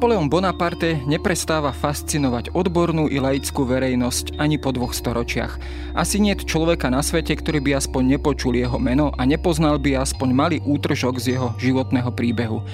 Napoleon Bonaparte neprestáva fascinovať odbornú i laickú verejnosť ani po dvoch storočiach. Asi nie človeka na svete, ktorý by aspoň nepočul jeho meno a nepoznal by aspoň malý útržok z jeho životného príbehu.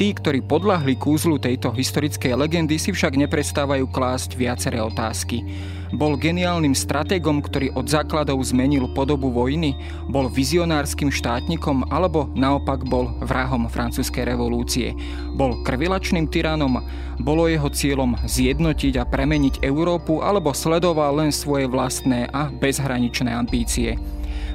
Tí, ktorí podľahli kúzlu tejto historickej legendy, si však neprestávajú klásť viaceré otázky. Bol geniálnym stratégom, ktorý od základov zmenil podobu vojny? Bol vizionárskym štátnikom alebo naopak bol vrahom francúzskej revolúcie? Bol krvilačným tyranom? Bolo jeho cieľom zjednotiť a premeniť Európu alebo sledoval len svoje vlastné a bezhraničné ambície?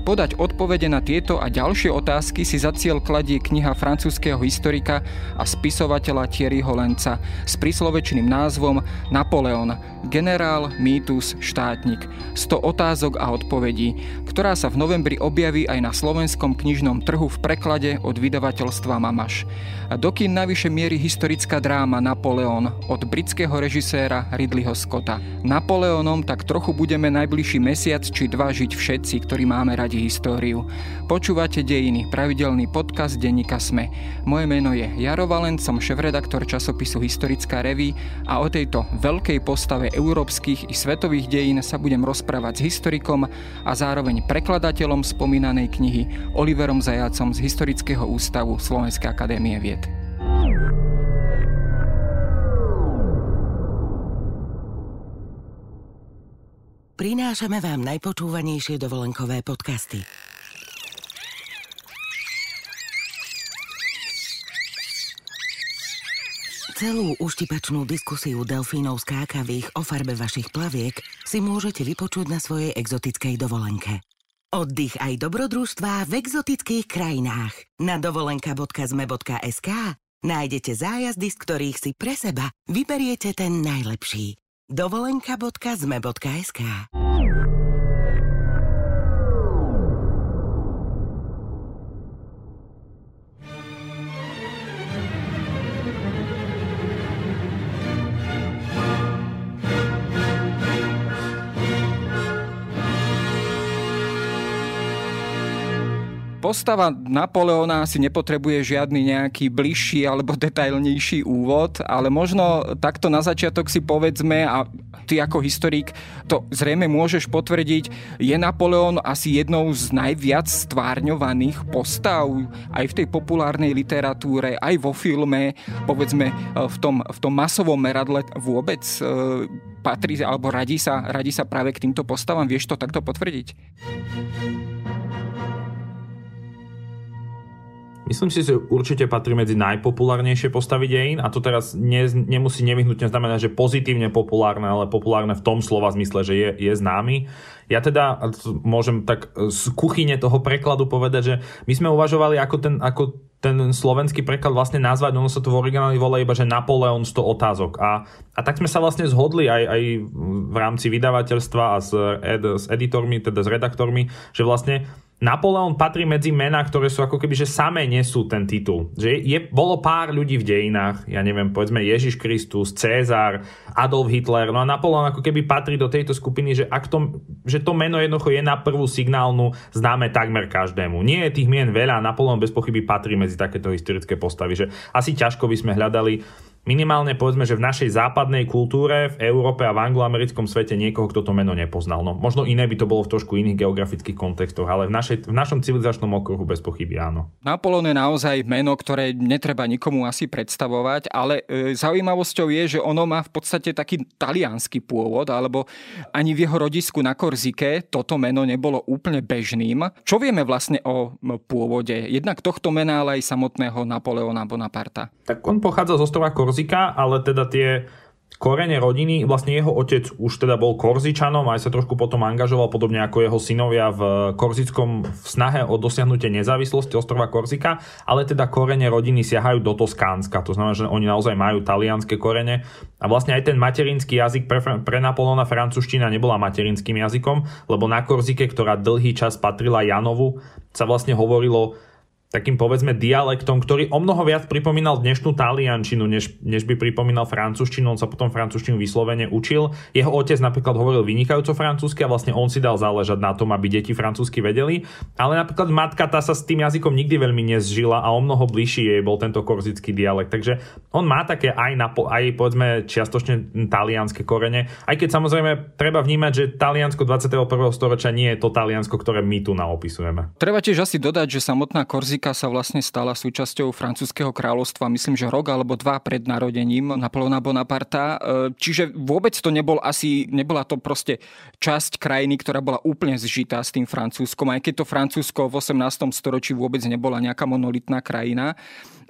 Podať odpovede na tieto a ďalšie otázky si za cieľ kladie kniha francúzského historika a spisovateľa Thierryho Lenca s príslovečným názvom Napoleon, generál, mýtus, štátnik. 100 otázok a odpovedí, ktorá sa v novembri objaví aj na slovenskom knižnom trhu v preklade od vydavateľstva Mamaš. A dokým navyše mierí historická dráma Napoleon od britského režiséra Ridleyho Scotta. Napoleonom tak trochu budeme najbližší mesiac či dva žiť všetci, ktorí máme radi radi históriu. Počúvate Dejiny, pravidelný podcast denníka SME. Moje meno je Jaro Valen, som šéf-redaktor časopisu Historická reví a o tejto veľkej postave európskych i svetových dejín sa budem rozprávať s historikom a zároveň prekladateľom spomínanej knihy Oliverom Zajacom z Historického ústavu Slovenskej akadémie vied. Prinášame vám najpočúvanejšie dovolenkové podcasty. Celú uštipačnú diskusiu delfínov skákavých o farbe vašich plaviek si môžete vypočuť na svojej exotickej dovolenke. Oddych aj dobrodružstvá v exotických krajinách. Na dovolenka.zme.sk nájdete zájazdy, z ktorých si pre seba vyberiete ten najlepší dovolenka.zme.sk Postava Napoleona si nepotrebuje žiadny nejaký bližší alebo detailnejší úvod, ale možno takto na začiatok si povedzme a ty ako historik to zrejme môžeš potvrdiť, je Napoleon asi jednou z najviac stvárňovaných postav aj v tej populárnej literatúre, aj vo filme, povedzme v tom, v tom masovom meradle vôbec e, patrí alebo radí sa, radí sa práve k týmto postavám. Vieš to takto potvrdiť? Myslím si, že určite patrí medzi najpopulárnejšie postavy dejín a to teraz ne, nemusí nevyhnutne znamenať, že pozitívne populárne, ale populárne v tom slova zmysle, že je, je známy. Ja teda môžem tak z kuchyne toho prekladu povedať, že my sme uvažovali, ako ten, ako ten slovenský preklad vlastne nazvať, ono sa to v origináli volá iba, že Napoleon 100 otázok. A, a tak sme sa vlastne zhodli aj, aj v rámci vydavateľstva a s, ed, s editormi, teda s redaktormi, že vlastne Napoleon patrí medzi mená, ktoré sú ako keby, že samé nesú ten titul. Že je, bolo pár ľudí v dejinách, ja neviem, povedzme Ježiš Kristus, Cézar, Adolf Hitler, no a Napoleon ako keby patrí do tejto skupiny, že, ak to, že to meno jednoducho je na prvú signálnu známe takmer každému. Nie je tých mien veľa, Napoleon bez pochyby patrí medzi takéto historické postavy, že asi ťažko by sme hľadali minimálne povedzme, že v našej západnej kultúre, v Európe a v angloamerickom svete niekoho, kto to meno nepoznal. No, možno iné by to bolo v trošku iných geografických kontextoch, ale v, našej, v našom civilizačnom okruhu bez pochyby áno. Napoleon je naozaj meno, ktoré netreba nikomu asi predstavovať, ale e, zaujímavosťou je, že ono má v podstate taký talianský pôvod, alebo ani v jeho rodisku na Korzike toto meno nebolo úplne bežným. Čo vieme vlastne o pôvode jednak tohto mena, ale aj samotného Napoleona Bonaparta? Tak on pochádza z ostrova Korzike Korzika, ale teda tie korene rodiny, vlastne jeho otec už teda bol Korzičanom, aj sa trošku potom angažoval, podobne ako jeho synovia v Korzickom v snahe o dosiahnutie nezávislosti ostrova Korzika, ale teda korene rodiny siahajú do Toskánska, to znamená, že oni naozaj majú talianské korene. A vlastne aj ten materinský jazyk pre, pre Napoleona francúzština nebola materinským jazykom, lebo na Korzike, ktorá dlhý čas patrila Janovu, sa vlastne hovorilo takým povedzme dialektom, ktorý o mnoho viac pripomínal dnešnú taliančinu, než, než by pripomínal francúzštinu. On sa potom francúzštinu vyslovene učil. Jeho otec napríklad hovoril vynikajúco francúzsky a vlastne on si dal záležať na tom, aby deti francúzsky vedeli. Ale napríklad matka tá sa s tým jazykom nikdy veľmi nezžila a o mnoho bližší jej bol tento korzický dialekt. Takže on má také aj, na, aj povedzme čiastočne talianské korene. Aj keď samozrejme treba vnímať, že Taliansko 21. storočia nie je to Taliansko, ktoré my tu naopisujeme. Treba tiež asi dodať, že samotná Korzika Amerika sa vlastne stala súčasťou francúzského kráľovstva, myslím, že rok alebo dva pred narodením Napoleona Bonaparta. E, čiže vôbec to nebol asi, nebola to proste časť krajiny, ktorá bola úplne zžitá s tým Francúzskom, aj keď to Francúzsko v 18. storočí vôbec nebola nejaká monolitná krajina.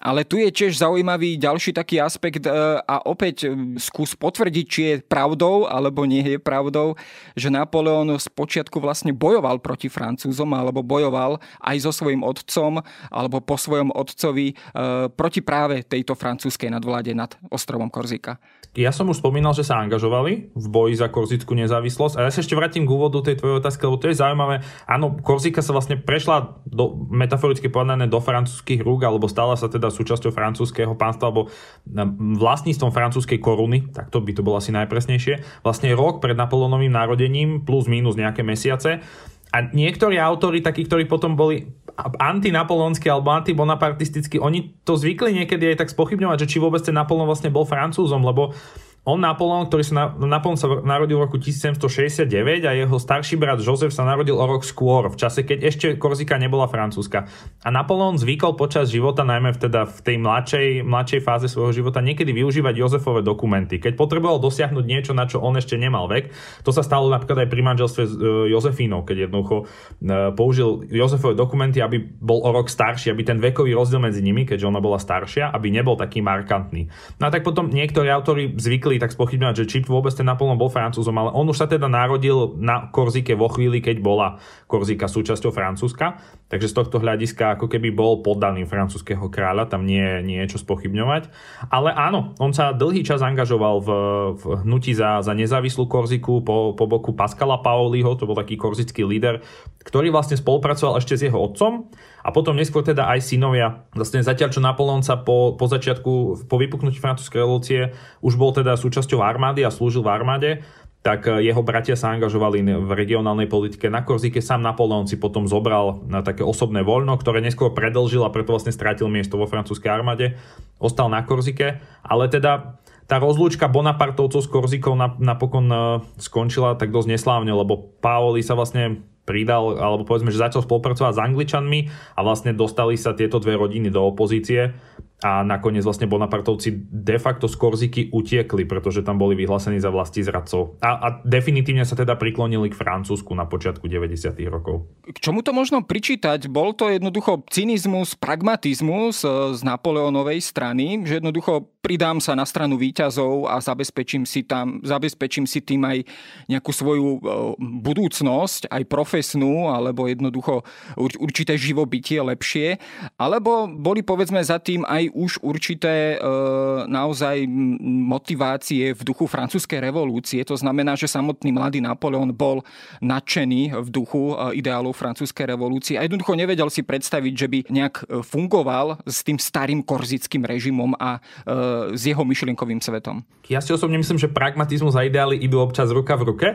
Ale tu je tiež zaujímavý ďalší taký aspekt e, a opäť e, skús potvrdiť, či je pravdou alebo nie je pravdou, že Napoleon z počiatku vlastne bojoval proti Francúzom alebo bojoval aj so svojím otcom alebo po svojom otcovi e, proti práve tejto francúzskej nadvláde nad ostrovom Korzika. Ja som už spomínal, že sa angažovali v boji za korzickú nezávislosť a ja sa ešte vrátim k úvodu tej tvojej otázky, lebo to je zaujímavé. Áno, Korzika sa vlastne prešla do, metaforicky povedané do francúzských rúk, alebo stala sa teda súčasťou francúzského pánstva, alebo vlastníctvom francúzskej koruny, tak to by to bolo asi najpresnejšie. Vlastne rok pred Napoleonovým narodením plus minus nejaké mesiace. A niektorí autori, takí, ktorí potom boli antinapolonský alebo antibonapartistický, oni to zvykli niekedy aj tak spochybňovať, že či vôbec ten Napoleon vlastne bol francúzom, lebo on Napoleon, ktorý sa, na, Napoleon sa narodil v roku 1769 a jeho starší brat Jozef sa narodil o rok skôr, v čase, keď ešte Korzika nebola francúzska. A Napoleon zvykol počas života, najmä v, teda v tej mladšej, mladšej fáze svojho života, niekedy využívať Jozefové dokumenty. Keď potreboval dosiahnuť niečo, na čo on ešte nemal vek, to sa stalo napríklad aj pri manželstve s e, Jozefínou, keď jednoducho e, použil Jozefové dokumenty, aby bol o rok starší, aby ten vekový rozdiel medzi nimi, keďže ona bola staršia, aby nebol taký markantný. No a tak potom niektorí autori zvykli chceli tak spochybňovať, že či vôbec ten Napoleon bol francúzom, ale on už sa teda narodil na Korzike vo chvíli, keď bola Korzika súčasťou Francúzska, takže z tohto hľadiska ako keby bol poddaný francúzského kráľa, tam nie, nie je čo spochybňovať. Ale áno, on sa dlhý čas angažoval v, v hnutí za, za nezávislú Korziku po, po boku Pascala Paoliho, to bol taký korzický líder, ktorý vlastne spolupracoval ešte s jeho otcom a potom neskôr teda aj synovia. Vlastne zatiaľ, čo Napoleon sa po, po začiatku, po vypuknutí francúzskej revolúcie už bol teda súčasťou armády a slúžil v armáde, tak eh, jeho bratia sa angažovali v regionálnej politike na Korzike. Sám Napoleon si potom zobral na také osobné voľno, ktoré neskôr predlžil a preto vlastne strátil miesto vo francúzskej armáde. Ostal na Korzike, ale teda tá rozlúčka Bonapartovcov s Korzikou napokon eh, skončila tak dosť neslávne, lebo Paoli sa vlastne pridal, alebo povedzme, že začal spolupracovať s Angličanmi a vlastne dostali sa tieto dve rodiny do opozície a nakoniec vlastne Bonapartovci de facto z Korziky utiekli, pretože tam boli vyhlásení za vlasti zradcov. A, a definitívne sa teda priklonili k Francúzsku na počiatku 90. rokov. K čomu to možno pričítať? Bol to jednoducho cynizmus, pragmatizmus z Napoleonovej strany, že jednoducho pridám sa na stranu výťazov a zabezpečím si, tam, zabezpečím si tým aj nejakú svoju budúcnosť, aj profesnú, alebo jednoducho určité živobytie lepšie. Alebo boli povedzme za tým aj už určité e, naozaj motivácie v duchu francúzskej revolúcie. To znamená, že samotný mladý Napoleon bol nadšený v duchu e, ideálov francúzskej revolúcie a jednoducho nevedel si predstaviť, že by nejak e, fungoval s tým starým korzickým režimom a s jeho myšlienkovým svetom. Ja si osobne myslím, že pragmatizmus a ideály idú občas ruka v ruke,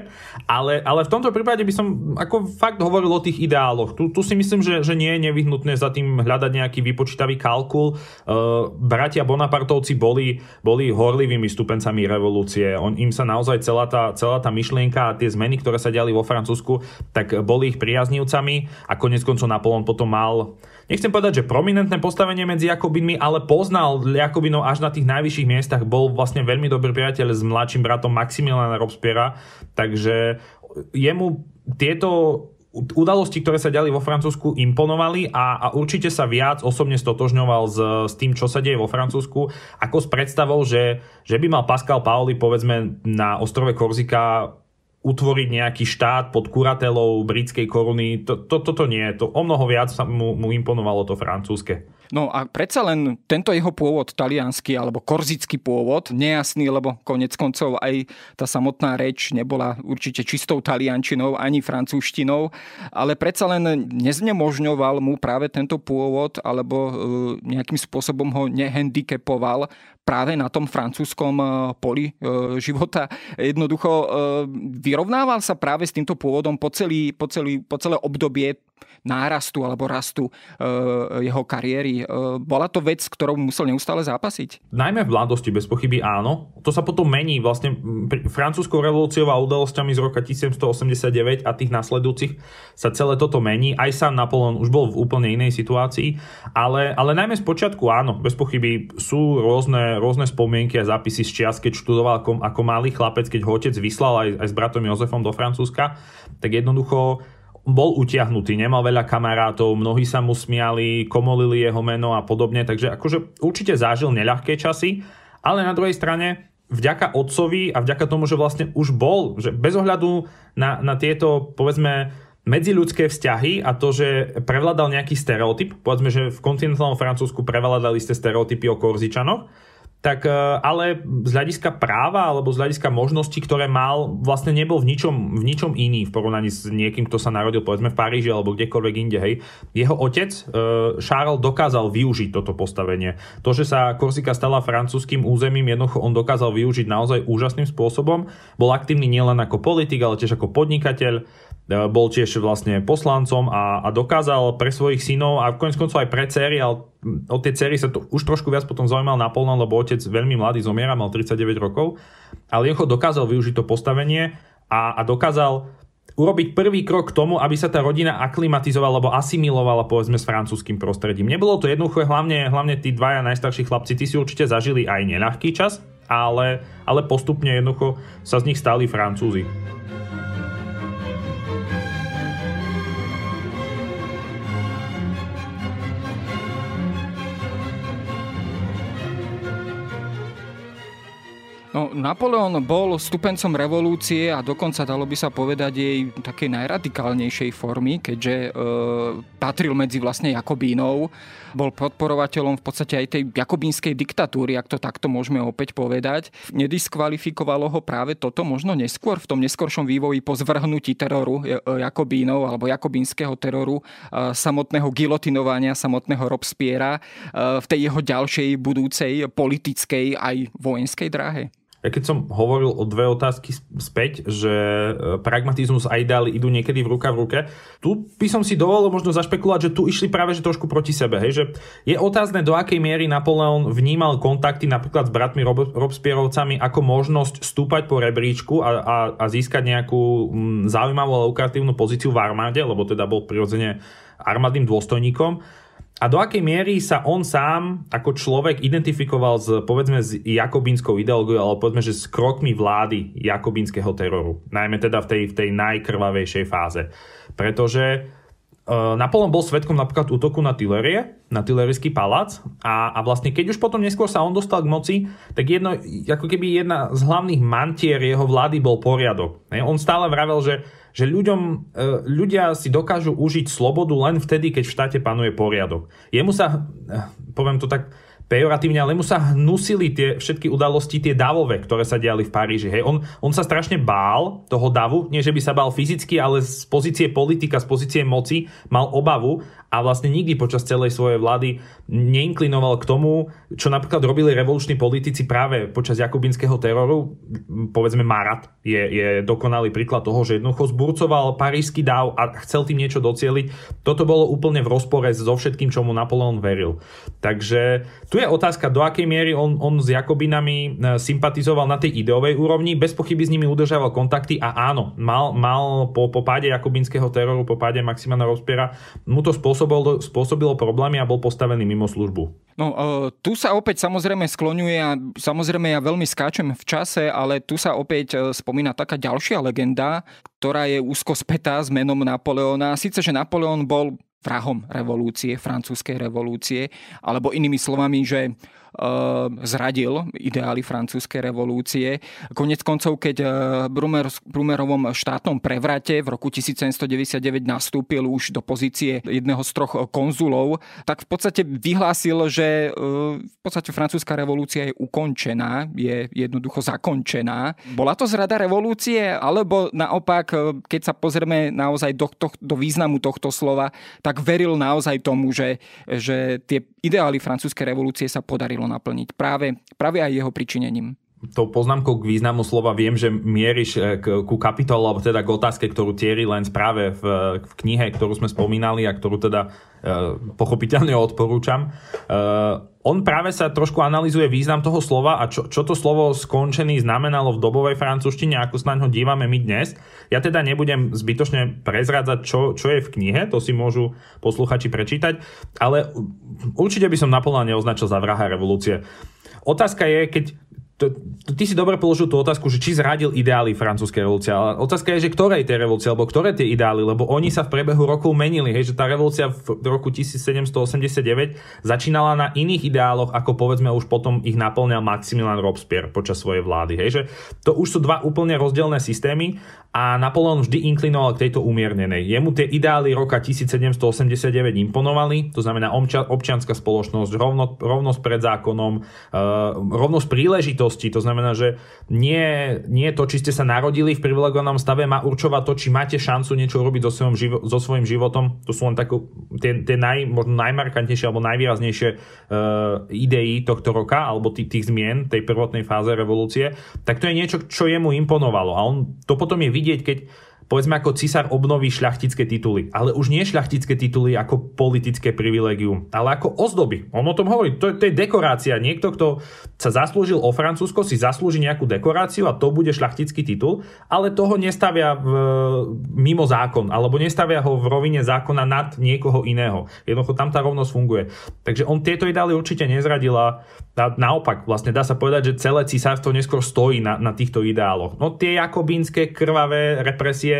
ale, ale v tomto prípade by som ako fakt hovoril o tých ideáloch. Tu, tu si myslím, že, že nie je nevyhnutné za tým hľadať nejaký vypočítavý kalkul. Eh, bratia Bonapartovci boli, boli horlivými stupencami revolúcie. On, im sa naozaj celá tá, celá tá myšlienka a tie zmeny, ktoré sa diali vo Francúzsku, tak boli ich priaznivcami a konec koncov Napoleon potom mal nechcem povedať, že prominentné postavenie medzi Jakobinmi, ale poznal Jakobinov až na tých najvyšších miestach, bol vlastne veľmi dobrý priateľ s mladším bratom Maximiliana Robespierre, takže jemu tieto udalosti, ktoré sa diali vo Francúzsku, imponovali a, a určite sa viac osobne stotožňoval s, s tým, čo sa deje vo Francúzsku, ako s predstavou, že, že by mal Pascal Paoli, povedzme, na ostrove Korzika utvoriť nejaký štát pod kuratelou britskej koruny. To, to, toto nie. To o mnoho viac sa mu, mu imponovalo to francúzske. No a predsa len tento jeho pôvod talianský alebo korzický pôvod, nejasný, lebo konec koncov aj tá samotná reč nebola určite čistou taliančinou ani francúzštinou, ale predsa len neznemožňoval mu práve tento pôvod alebo e, nejakým spôsobom ho nehandicapoval práve na tom francúzskom e, poli e, života. Jednoducho vyrovnával sa práve s týmto pôvodom po, celý, po, celý, po celé obdobie nárastu alebo rastu jeho kariéry. Bola to vec, ktorou musel neustále zápasiť? Najmä v mladosti, bez pochyby áno. To sa potom mení vlastne francúzskou revolúciou a udalosťami z roka 1789 a tých nasledujúcich sa celé toto mení. Aj sám Napoleon už bol v úplne inej situácii, ale, ale najmä z počiatku áno, bez pochyby sú rôzne, rôzne spomienky a zápisy z čias, keď študoval ako, ako malý chlapec, keď ho otec vyslal aj, aj s bratom Jozefom do Francúzska, tak jednoducho bol utiahnutý, nemal veľa kamarátov, mnohí sa mu smiali, komolili jeho meno a podobne, takže akože určite zažil neľahké časy, ale na druhej strane vďaka otcovi a vďaka tomu, že vlastne už bol, že bez ohľadu na, na tieto, povedzme, medziľudské vzťahy a to, že prevládal nejaký stereotyp, povedzme, že v kontinentálnom Francúzsku prevládali ste stereotypy o Korzičanoch, tak e, ale z hľadiska práva alebo z hľadiska možností, ktoré mal, vlastne nebol v ničom, v ničom iný v porovnaní s niekým, kto sa narodil povedzme v Paríži alebo kdekoľvek inde. Hej. Jeho otec e, Charles dokázal využiť toto postavenie. To, že sa Korsika stala francúzským územím, jednoducho on dokázal využiť naozaj úžasným spôsobom. Bol aktívny nielen ako politik, ale tiež ako podnikateľ bol tiež vlastne poslancom a, a dokázal pre svojich synov a konec koncov aj pre cery, ale o tie cery sa to už trošku viac potom zaujímal Napoleon, lebo otec veľmi mladý zomiera, mal 39 rokov, ale jeho dokázal využiť to postavenie a, a dokázal urobiť prvý krok k tomu, aby sa tá rodina aklimatizovala alebo asimilovala povedzme s francúzským prostredím. Nebolo to jednoduché, hlavne, hlavne tí dvaja najstarší chlapci, tí si určite zažili aj neľahký čas, ale, ale postupne jednoducho sa z nich stali Francúzi. No, Napoleon bol stupencom revolúcie a dokonca dalo by sa povedať jej takej najradikálnejšej formy, keďže e, patril medzi vlastne Jakobínov, bol podporovateľom v podstate aj tej jakobínskej diktatúry, ak to takto môžeme opäť povedať. Nediskvalifikovalo ho práve toto možno neskôr, v tom neskoršom vývoji po zvrhnutí teroru e, Jakobínov alebo jakobínskeho teroru, e, samotného gilotinovania, samotného Robspiera e, v tej jeho ďalšej budúcej politickej aj vojenskej dráhe? Ja keď som hovoril o dve otázky späť, že e, pragmatizmus a ideály idú niekedy v ruka v ruke, tu by som si dovolil možno zašpekulovať, že tu išli práve že trošku proti sebe. Hej? Že je otázne, do akej miery Napoleon vnímal kontakty napríklad s bratmi Rob- Robespierovcami ako možnosť stúpať po rebríčku a, a, a získať nejakú m, zaujímavú a lukratívnu pozíciu v armáde, lebo teda bol prirodzene armádnym dôstojníkom a do akej miery sa on sám ako človek identifikoval s, povedzme, s jakobínskou ideológiou, alebo povedzme, že s krokmi vlády jakobínskeho teroru. Najmä teda v tej, v tej najkrvavejšej fáze. Pretože uh, Napoleon bol svetkom napríklad útoku na Tilerie, na Tilerský palác a, a vlastne keď už potom neskôr sa on dostal k moci, tak jedno, ako keby jedna z hlavných mantier jeho vlády bol poriadok. On stále vravel, že že ľuďom, e, ľudia si dokážu užiť slobodu len vtedy, keď v štáte panuje poriadok. Jemu sa, e, poviem to tak pejoratívne, ale mu sa hnusili tie všetky udalosti, tie davové, ktoré sa diali v Paríži. Hej. On, on sa strašne bál toho davu, nie že by sa bál fyzicky, ale z pozície politika, z pozície moci mal obavu a vlastne nikdy počas celej svojej vlády neinklinoval k tomu, čo napríklad robili revoluční politici práve počas jakubinského teroru. Povedzme Marat je, je dokonalý príklad toho, že jednoducho zburcoval parížský dáv a chcel tým niečo docieliť. Toto bolo úplne v rozpore so všetkým, čomu Napoleon veril. Takže tu je otázka, do akej miery on, on s Jakobinami e, sympatizoval na tej ideovej úrovni. Bez pochyby s nimi udržával kontakty a áno, mal, mal po, po páde jakobinského teroru, po páde Maximana Rospiera, mu to spôsobilo, spôsobilo problémy a bol postavený mimo službu. No, uh, tu sa opäť samozrejme skloňuje a samozrejme ja veľmi skáčem v čase, ale tu sa opäť uh, spomína taká ďalšia legenda, ktorá je úzko spätá s menom Napoleona. Sice, že Napoleon bol vrahom revolúcie, francúzskej revolúcie, alebo inými slovami, že zradil ideály francúzskej revolúcie. Konec koncov, keď v Brumerovom štátnom prevrate v roku 1799 nastúpil už do pozície jedného z troch konzulov, tak v podstate vyhlásil, že v podstate francúzska revolúcia je ukončená, je jednoducho zakončená. Bola to zrada revolúcie, alebo naopak, keď sa pozrieme naozaj do, do, do významu tohto slova, tak veril naozaj tomu, že, že tie ideály francúzskej revolúcie sa podarilo naplniť práve, práve aj jeho pričinením tou poznámkou k významu slova viem, že mieriš eh, k, ku kapitolu, alebo teda k otázke, ktorú Thierry len práve v, v knihe, ktorú sme spomínali a ktorú teda e, pochopiteľne odporúčam. E, on práve sa trošku analizuje význam toho slova a čo, čo to slovo skončený znamenalo v dobovej francúzštine, ako sa na ňo dívame my dnes. Ja teda nebudem zbytočne prezrádzať, čo, čo je v knihe, to si môžu posluchači prečítať, ale určite by som naplno neoznačil za vraha revolúcie. Otázka je, keď to, ty si dobre položil tú otázku, že či zradil ideály francúzskej revolúcie. Ale otázka je, že ktorej tej revolúcie, alebo ktoré tie ideály, lebo oni sa v priebehu rokov menili. Hej, že tá revolúcia v roku 1789 začínala na iných ideáloch, ako povedzme už potom ich naplňal Maximilian Robespierre počas svojej vlády. Hej, že to už sú dva úplne rozdielne systémy a Napoleon vždy inklinoval k tejto umiernenej. Jemu tie ideály roka 1789 imponovali, to znamená občianská spoločnosť, rovno, rovnosť pred zákonom, uh, rovnosť príležitosť príležitosti. To znamená, že nie, nie to, či ste sa narodili v privilegovanom stave, má určovať to, či máte šancu niečo urobiť so svojím, živo, so svojím životom. To sú len takú, tie, tie naj, možno najmarkantnejšie alebo najvýraznejšie uh, idei tohto roka, alebo tých, tých zmien tej prvotnej fáze revolúcie. Tak to je niečo, čo jemu imponovalo. A on to potom je vidieť, keď povedzme ako cisár obnoví šľachtické tituly. Ale už nie šľachtické tituly ako politické privilegium, ale ako ozdoby. On o tom hovorí, to, to je dekorácia. Niekto, kto sa zaslúžil o Francúzsko, si zaslúži nejakú dekoráciu a to bude šľachtický titul, ale toho nestavia v, mimo zákon, alebo nestavia ho v rovine zákona nad niekoho iného. Jednoducho tam tá rovnosť funguje. Takže on tieto ideály určite nezradila. Naopak, vlastne dá sa povedať, že celé cisárstvo neskôr stojí na, na týchto ideáloch. No tie jakobínske krvavé represie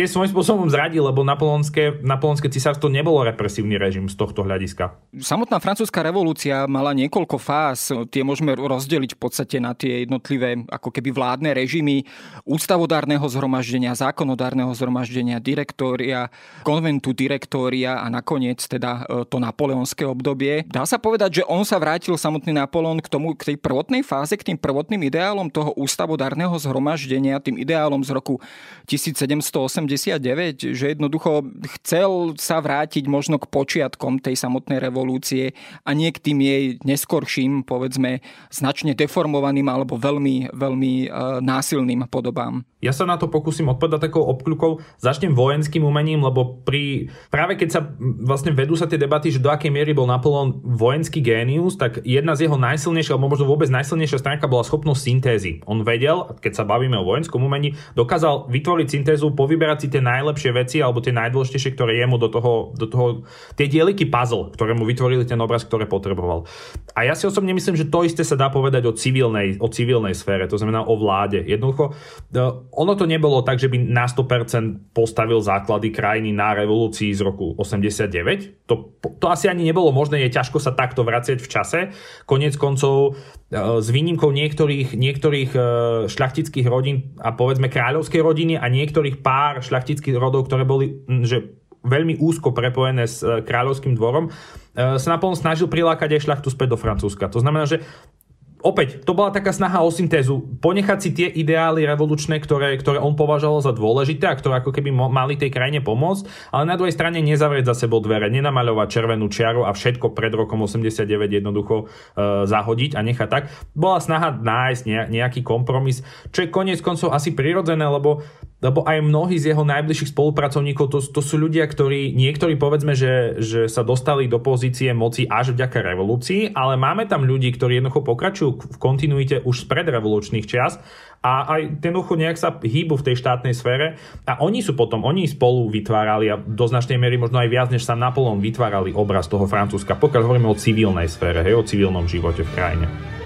tie svojím spôsobom zradil, lebo napoleonské, napoleonské cisárstvo nebolo represívny režim z tohto hľadiska. Samotná francúzska revolúcia mala niekoľko fáz. Tie môžeme rozdeliť v podstate na tie jednotlivé ako keby vládne režimy ústavodárneho zhromaždenia, zákonodárneho zhromaždenia, direktória, konventu direktória a nakoniec teda e, to napoleonské obdobie. Dá sa povedať, že on sa vrátil samotný Napoleon k tomu, k tej prvotnej fáze, k tým prvotným ideálom toho ústavodárneho zhromaždenia, tým ideálom z roku 1700 189, že jednoducho chcel sa vrátiť možno k počiatkom tej samotnej revolúcie a nie k tým jej neskorším, povedzme, značne deformovaným alebo veľmi, veľmi e, násilným podobám. Ja sa na to pokúsim odpovedať takou obkľukou. Začnem vojenským umením, lebo pri, práve keď sa vlastne vedú sa tie debaty, že do akej miery bol Napoleon vojenský génius, tak jedna z jeho najsilnejších, alebo možno vôbec najsilnejšia stránka bola schopnosť syntézy. On vedel, keď sa bavíme o vojenskom umení, dokázal vytvoriť syntézu, povyberať si tie najlepšie veci alebo tie najdôležitejšie, ktoré jemu do toho, do toho tie dieliky puzzle, ktoré mu vytvorili ten obraz, ktoré potreboval. A ja si osobne myslím, že to isté sa dá povedať o civilnej, o civilnej sfére, to znamená o vláde. Jednoducho, ono to nebolo tak, že by na 100% postavil základy krajiny na revolúcii z roku 89. To, to asi ani nebolo možné, je ťažko sa takto vraciať v čase. Konec koncov e, s výnimkou niektorých, niektorých e, šľachtických rodín a povedzme kráľovskej rodiny a niektorých pár šľachtických rodov, ktoré boli že veľmi úzko prepojené s e, kráľovským dvorom, sa Napoleon snažil prilákať aj šľachtu späť do Francúzska. To znamená, že opäť, to bola taká snaha o syntézu. Ponechať si tie ideály revolučné, ktoré, ktoré on považoval za dôležité a ktoré ako keby mali tej krajine pomôcť, ale na druhej strane nezavrieť za sebou dvere, nenamaľovať červenú čiaru a všetko pred rokom 89 jednoducho e, zahodiť a nechať tak. Bola snaha nájsť nejaký kompromis, čo je koniec koncov asi prirodzené, lebo lebo aj mnohí z jeho najbližších spolupracovníkov, to, to sú ľudia, ktorí, niektorí povedzme, že, že sa dostali do pozície moci až vďaka revolúcii, ale máme tam ľudí, ktorí jednoducho pokračujú v kontinuite už z predrevolučných čias a aj jednoducho nejak sa hýbu v tej štátnej sfére a oni sú potom, oni spolu vytvárali a do značnej miery možno aj viac, než sa Napoleon vytvárali obraz toho Francúzska, pokiaľ hovoríme o civilnej sfére, hej, o civilnom živote v krajine.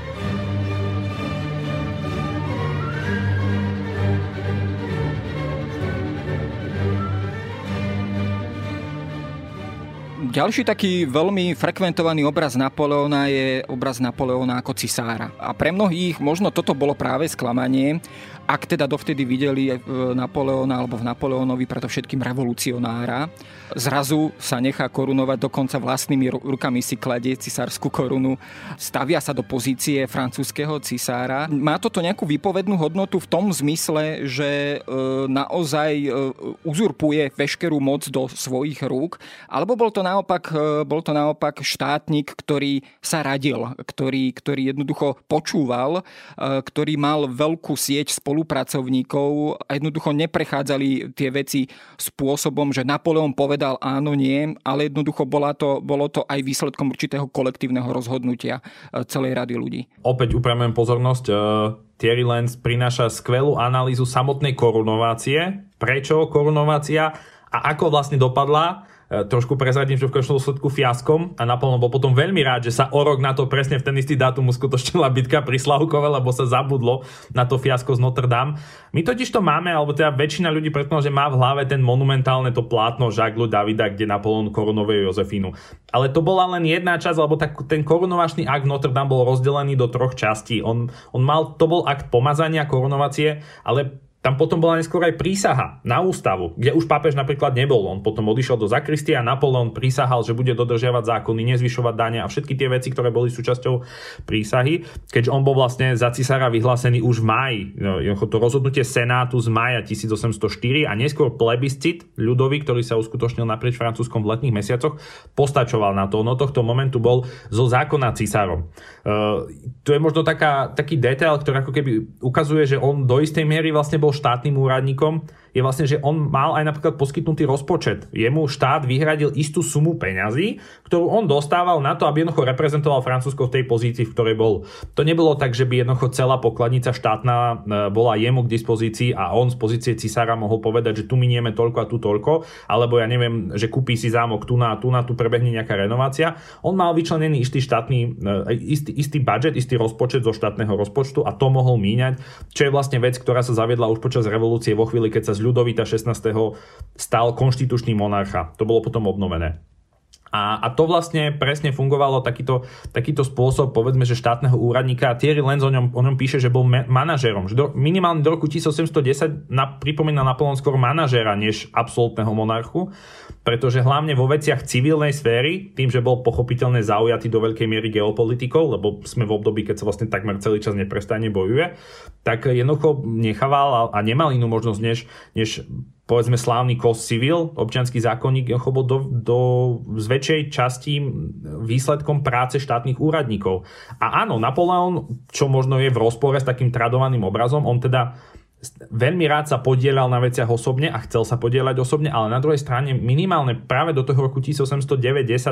Ďalší taký veľmi frekventovaný obraz Napoleona je obraz Napoleona ako cisára. A pre mnohých možno toto bolo práve sklamanie, ak teda dovtedy videli Napoleona alebo v Napoleonovi preto všetkým revolucionára, zrazu sa nechá korunovať, dokonca vlastnými rukami si kladie cisárskú korunu, stavia sa do pozície francúzského cisára. Má toto nejakú výpovednú hodnotu v tom zmysle, že e, naozaj e, uzurpuje veškerú moc do svojich rúk, alebo bol to naopak, e, bol to naopak štátnik, ktorý sa radil, ktorý, ktorý jednoducho počúval, ktorý mal veľkú sieť spolupracovníkov a jednoducho neprechádzali tie veci spôsobom, že Napoleon povedal áno, nie, ale jednoducho bola to, bolo to aj výsledkom určitého kolektívneho rozhodnutia e, celej rady ľudí. Opäť upravujem pozornosť, uh... Thierry Lenz prináša skvelú analýzu samotnej korunovácie, prečo korunovácia a ako vlastne dopadla trošku prezradím, že v končnom dôsledku fiaskom a Napoleon bol potom veľmi rád, že sa o rok na to presne v ten istý dátum uskutočnila bitka pri Slavkove, lebo sa zabudlo na to fiasko z Notre Dame. My totiž to máme, alebo teda väčšina ľudí predpokladá, že má v hlave ten monumentálne to plátno Žaglu Davida, kde Napoleon korunovuje Jozefínu. Ale to bola len jedna časť, alebo tak, ten korunovačný akt Notre Dame bol rozdelený do troch častí. On, on mal, to bol akt pomazania, korunovacie, ale tam potom bola neskôr aj prísaha na ústavu, kde už pápež napríklad nebol. On potom odišiel do zakristia a Napoleon prísahal, že bude dodržiavať zákony, nezvyšovať dane a všetky tie veci, ktoré boli súčasťou prísahy, keďže on bol vlastne za cisára vyhlásený už v máji. No, to rozhodnutie Senátu z maja 1804 a neskôr plebiscit ľudový, ktorý sa uskutočnil naprieč Francúzskom v letných mesiacoch, postačoval na to. No tohto momentu bol zo zákona cisárom. Uh, to je možno taká, taký detail, ktorý ako keby ukazuje, že on do istej miery vlastne bol štátnym úradníkom, je vlastne, že on mal aj napríklad poskytnutý rozpočet. Jemu štát vyhradil istú sumu peňazí, ktorú on dostával na to, aby jednoducho reprezentoval Francúzsko v tej pozícii, v ktorej bol. To nebolo tak, že by jednoducho celá pokladnica štátna e, bola jemu k dispozícii a on z pozície cisára mohol povedať, že tu minieme toľko a tu toľko, alebo ja neviem, že kúpi si zámok tu na tu na tu prebehne nejaká renovácia. On mal vyčlenený istý štátny, e, istý, istý budget, istý rozpočet zo štátneho rozpočtu a to mohol míňať, čo je vlastne vec, ktorá sa zaviedla už počas revolúcie vo chvíli, keď sa z Ľudovita 16. stal konštitučný monarcha. To bolo potom obnovené. A, a to vlastne presne fungovalo takýto, takýto spôsob, povedzme, že štátneho úradníka. Thierry Lenz o ňom, o ňom píše, že bol me, manažerom. Že do, minimálne do roku 1810 na, pripomína Napoleon skôr manažera než absolútneho monarchu, pretože hlavne vo veciach civilnej sféry, tým, že bol pochopiteľne zaujatý do veľkej miery geopolitikou, lebo sme v období, keď sa vlastne takmer celý čas neprestane bojuje, tak jednoducho nechával a, a nemal inú možnosť, než, než povedzme slávny kos civil, občianský zákonník, bol do, do z väčšej časti výsledkom práce štátnych úradníkov. A áno, Napoleon, čo možno je v rozpore s takým tradovaným obrazom, on teda veľmi rád sa podielal na veciach osobne a chcel sa podielať osobne, ale na druhej strane minimálne práve do toho roku 1890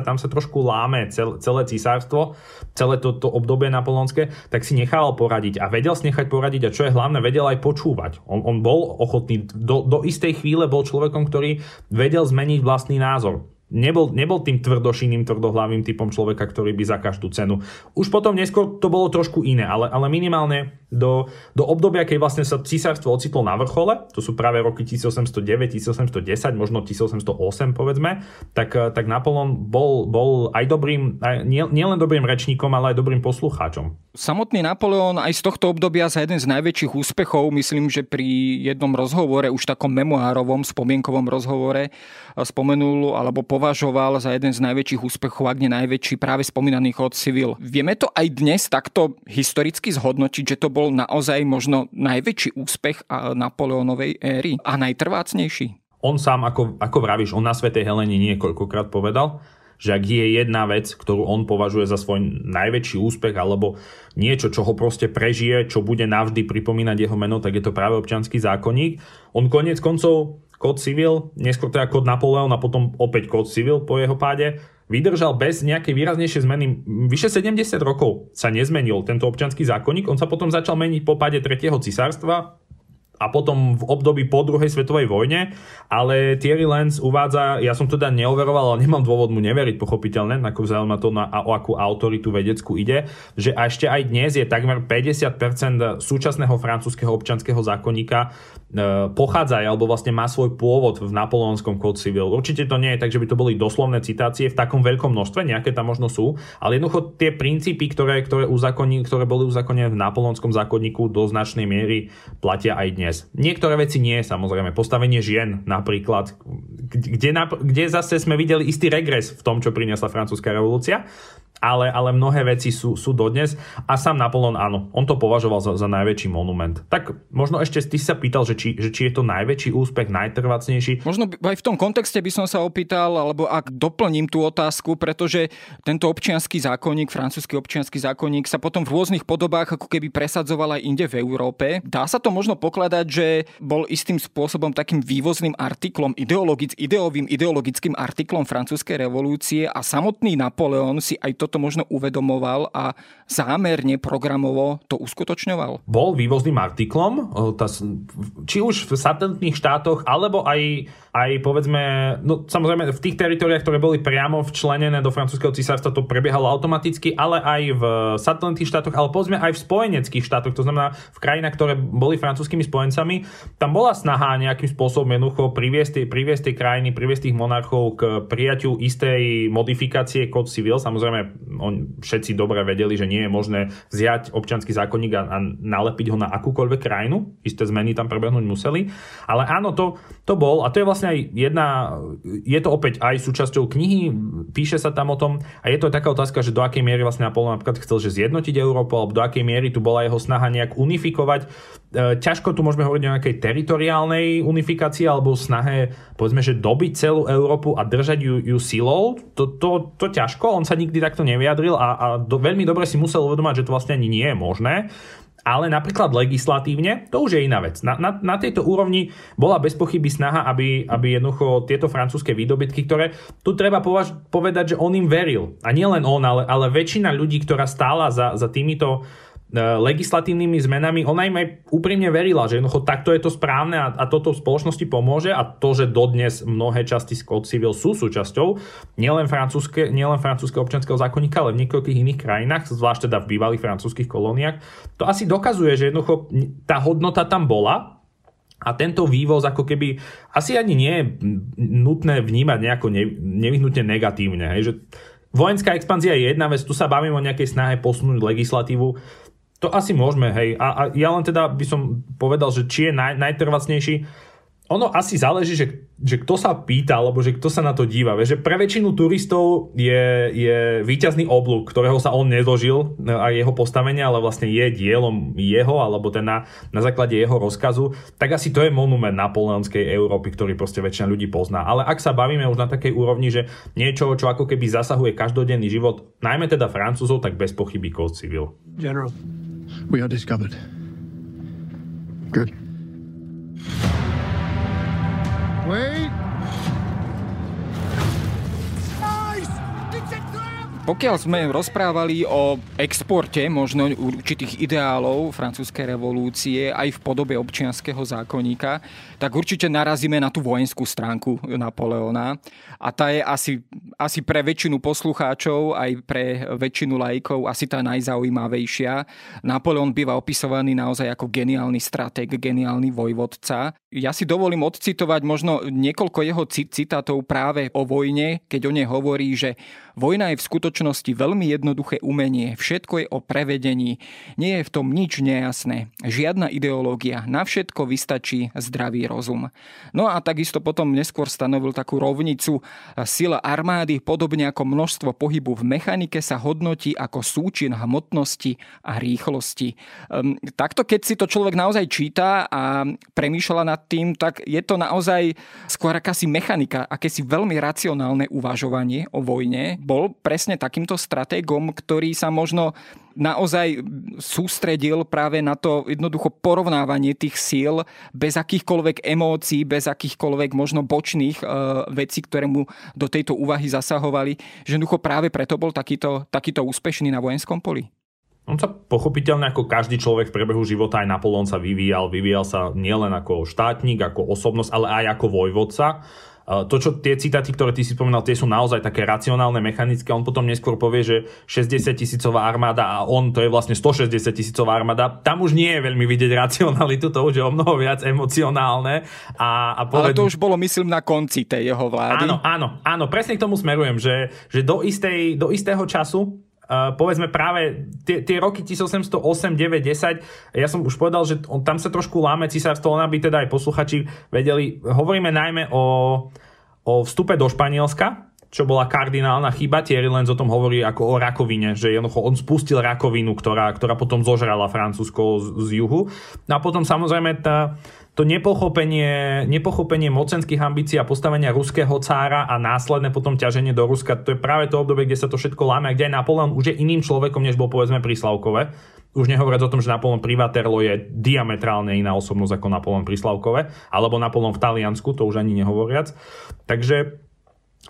tam sa trošku láme cel, celé císarstvo, celé toto to obdobie napolonské, tak si nechával poradiť a vedel si nechať poradiť a čo je hlavné, vedel aj počúvať. On, on bol ochotný, do, do istej chvíle bol človekom, ktorý vedel zmeniť vlastný názor nebol, nebol tým tvrdošiným, tvrdohlavým typom človeka, ktorý by za každú cenu. Už potom neskôr to bolo trošku iné, ale, ale minimálne do, do obdobia, keď vlastne sa císarstvo ocitlo na vrchole, to sú práve roky 1809, 1810, možno 1808 povedzme, tak, tak Napoleon bol, bol aj dobrým, aj, nie, nielen dobrým rečníkom, ale aj dobrým poslucháčom. Samotný Napoleon aj z tohto obdobia za jeden z najväčších úspechov, myslím, že pri jednom rozhovore, už takom memoárovom, spomienkovom rozhovore, spomenul alebo považoval za jeden z najväčších úspechov, ak nie najväčší, práve spomínaný chod civil. Vieme to aj dnes takto historicky zhodnotiť, že to bol naozaj možno najväčší úspech Napoleonovej éry a najtrvácnejší? On sám, ako, ako vravíš, on na Svetej Helene niekoľkokrát povedal, že ak je jedna vec, ktorú on považuje za svoj najväčší úspech alebo niečo, čo ho proste prežije, čo bude navždy pripomínať jeho meno, tak je to práve občianský zákonník. On konec koncov kód civil, neskôr teda kód Napoleon a potom opäť kód civil po jeho páde, vydržal bez nejakej výraznejšej zmeny. Vyše 70 rokov sa nezmenil tento občianský zákonník, on sa potom začal meniť po páde tretieho cisárstva, a potom v období po druhej svetovej vojne, ale Thierry Lenz uvádza, ja som teda neoveroval, ale nemám dôvod mu neveriť, pochopiteľne, ako na to, na, o akú autoritu vedeckú ide, že ešte aj dnes je takmer 50% súčasného francúzského občanského zákonníka e, pochádza alebo vlastne má svoj pôvod v napoleonskom Code Civil. Určite to nie je tak, že by to boli doslovné citácie v takom veľkom množstve, nejaké tam možno sú, ale jednoducho tie princípy, ktoré, ktoré, uzakoní, ktoré boli uzakonené v napoleonskom zákonníku do značnej miery platia aj dnes dnes. Niektoré veci nie, samozrejme. Postavenie žien napríklad, kde, kde zase sme videli istý regres v tom, čo priniesla francúzska revolúcia ale, ale mnohé veci sú, sú dodnes a sám Napoleon áno, on to považoval za, za najväčší monument. Tak možno ešte ty sa pýtal, že či, že či je to najväčší úspech, najtrvacnejší. Možno aj v tom kontexte by som sa opýtal, alebo ak doplním tú otázku, pretože tento občianský zákonník, francúzsky občianský zákonník sa potom v rôznych podobách ako keby presadzoval aj inde v Európe. Dá sa to možno pokladať, že bol istým spôsobom takým vývozným artiklom, ideologic, ideovým ideologickým artiklom francúzskej revolúcie a samotný Napoleon si aj toto možno uvedomoval a zámerne programovo to uskutočňoval? Bol vývozným artiklom, či už v satelitných štátoch, alebo aj, aj povedzme, no samozrejme v tých teritoriách, ktoré boli priamo včlenené do francúzského císarstva, to prebiehalo automaticky, ale aj v satelitných štátoch, ale povedzme aj v spojeneckých štátoch, to znamená v krajinách, ktoré boli francúzskými spojencami, tam bola snaha nejakým spôsobom jednoducho priviesť, priviesť tie krajiny, priviesť tých monarchov k prijaťu istej modifikácie kód civil, samozrejme on, všetci dobre vedeli, že nie je možné vziať občanský zákonník a, a nalepiť ho na akúkoľvek krajinu. Isté zmeny tam prebehnúť museli. Ale áno, to, to bol, a to je vlastne aj jedna, je to opäť aj súčasťou knihy, píše sa tam o tom, a je to taká otázka, že do akej miery vlastne Napoleon napríklad chcel, že zjednotiť Európu, alebo do akej miery tu bola jeho snaha nejak unifikovať. E, ťažko tu môžeme hovoriť o nejakej teritoriálnej unifikácii, alebo snahe, povedzme, že dobiť celú Európu a držať ju, ju silou. To, to, to ťažko, on sa nikdy takto nevyjadril a, a do, veľmi dobre si musel uvedomať, že to vlastne ani nie je možné. Ale napríklad legislatívne, to už je iná vec. Na, na, na tejto úrovni bola bez pochyby snaha, aby, aby jednoducho tieto francúzske výdobytky, ktoré tu treba považ, povedať, že on im veril. A nielen on, ale, ale väčšina ľudí, ktorá stála za, za týmito legislatívnymi zmenami, ona im aj úprimne verila, že jednoducho takto je to správne a, a toto v spoločnosti pomôže a to, že dodnes mnohé časti Code Civil sú súčasťou nielen francúzske, nielen francúzske občianského zákonníka, ale v niekoľkých iných krajinách, zvlášť teda v bývalých francúzskych kolóniách, to asi dokazuje, že jednoducho tá hodnota tam bola a tento vývoz ako keby asi ani nie je nutné vnímať nejako nevyhnutne negatívne. Hej, že Vojenská expanzia je jedna vec, tu sa bavím o nejakej snahe posunúť legislatívu. To asi môžeme, hej. A, a ja len teda by som povedal, že či je naj, najtrvacnejší ono asi záleží, že, že kto sa pýta, alebo že kto sa na to díva. Že pre väčšinu turistov je, je výťazný oblúk, ktorého sa on nezložil a jeho postavenie, ale vlastne je dielom jeho, alebo ten na, na základe jeho rozkazu, tak asi to je monument napoleonskej Európy, ktorý proste väčšina ľudí pozná. Ale ak sa bavíme už na takej úrovni, že niečo, čo ako keby zasahuje každodenný život, najmä teda Francúzov, tak bez pochyby Code Civil. General, we are discovered. Good. Wait. Pokiaľ sme rozprávali o exporte možno určitých ideálov francúzskej revolúcie aj v podobe občianského zákonníka, tak určite narazíme na tú vojenskú stránku Napoleona. A tá je asi, asi pre väčšinu poslucháčov, aj pre väčšinu lajkov asi tá najzaujímavejšia. Napoleon býva opisovaný naozaj ako geniálny stratég, geniálny vojvodca. Ja si dovolím odcitovať možno niekoľko jeho citátov práve o vojne, keď o nej hovorí, že Vojna je v skutočnosti veľmi jednoduché umenie, všetko je o prevedení, nie je v tom nič nejasné, žiadna ideológia, na všetko vystačí zdravý rozum. No a takisto potom neskôr stanovil takú rovnicu, sila armády, podobne ako množstvo pohybu v mechanike sa hodnotí ako súčin hmotnosti a rýchlosti. Um, takto, keď si to človek naozaj číta a premýšľa nad tým, tak je to naozaj skôr akási mechanika, akési veľmi racionálne uvažovanie o vojne, bol presne takýmto stratégom, ktorý sa možno naozaj sústredil práve na to jednoducho porovnávanie tých síl bez akýchkoľvek emócií, bez akýchkoľvek možno bočných e, vecí, ktoré mu do tejto úvahy zasahovali, že jednoducho práve preto bol takýto, takýto úspešný na vojenskom poli? On sa pochopiteľne ako každý človek v priebehu života aj Napoleon sa vyvíjal. Vyvíjal sa nielen ako štátnik, ako osobnosť, ale aj ako vojvodca. To, čo tie citáty, ktoré ty si spomínal, tie sú naozaj také racionálne, mechanické. On potom neskôr povie, že 60 tisícová armáda a on to je vlastne 160 tisícová armáda. Tam už nie je veľmi vidieť racionalitu, to už je o mnoho viac emocionálne. A, a poved... Ale to už bolo, myslím, na konci tej jeho vlády. Áno, áno, áno, presne k tomu smerujem, že, že do, istej, do istého času Uh, povedzme práve tie, tie roky 1808, 9, 10, ja som už povedal, že on, tam sa trošku láme cisárstvo, len aby teda aj posluchači vedeli, hovoríme najmä o, o vstupe do Španielska, čo bola kardinálna chyba. Thierry Lenz o tom hovorí ako o rakovine, že jednoducho on spustil rakovinu, ktorá, ktorá potom zožrala Francúzsko z, z juhu. No a potom samozrejme tá, to nepochopenie, nepochopenie mocenských ambícií a postavenia ruského cára a následné potom ťaženie do Ruska, to je práve to obdobie, kde sa to všetko láme a kde aj Napoleon už je iným človekom, než bol povedzme pri Slavkove. Už nehovoriac o tom, že Napoleon pri Waterloo je diametrálne iná osobnosť ako Napoleon pri Slavkove, alebo Napoleon v Taliansku, to už ani nehovoriac. Takže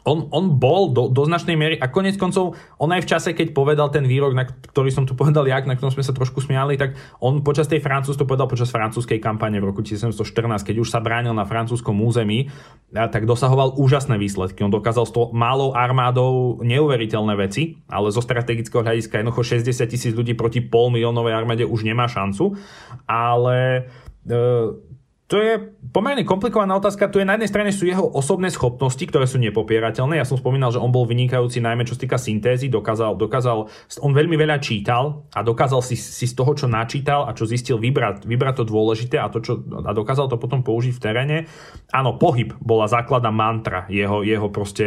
on, on bol do, do značnej miery a konec koncov, on aj v čase, keď povedal ten výrok, na ktorý som tu povedal jak, na ktorom sme sa trošku smiali, tak on počas tej francúz to povedal počas francúzskej kampane v roku 1714, keď už sa bránil na francúzskom území, tak dosahoval úžasné výsledky. On dokázal s tou malou armádou neuveriteľné veci, ale zo strategického hľadiska jednoducho 60 tisíc ľudí proti pol miliónovej armáde už nemá šancu, ale e, to je pomerne komplikovaná otázka. Tu je na jednej strane sú jeho osobné schopnosti, ktoré sú nepopierateľné. Ja som spomínal, že on bol vynikajúci najmä čo sa týka syntézy, dokázal, dokázal, on veľmi veľa čítal a dokázal si, si z toho, čo načítal a čo zistil vybrať, vybrať to dôležité a, to, čo, a dokázal to potom použiť v teréne. Áno, pohyb bola základná mantra jeho, jeho proste,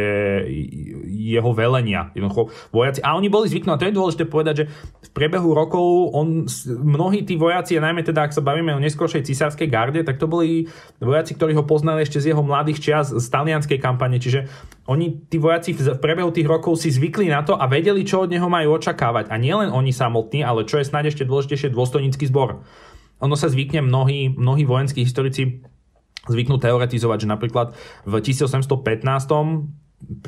jeho velenia. Jednoducho, vojaci. A oni boli zvyknutí, a to je dôležité povedať, že v priebehu rokov on, mnohí tí vojaci, a najmä teda, ak sa bavíme o neskôršej cisárskej garde, tak to boli vojaci, ktorí ho poznali ešte z jeho mladých čias z talianskej kampane, čiže oni, tí vojaci v priebehu tých rokov si zvykli na to a vedeli, čo od neho majú očakávať. A nielen oni samotní, ale čo je snáď ešte dôležitejšie, dôstojnícky zbor. Ono sa zvykne, mnohí, mnohí vojenskí historici zvyknú teoretizovať, že napríklad v 1815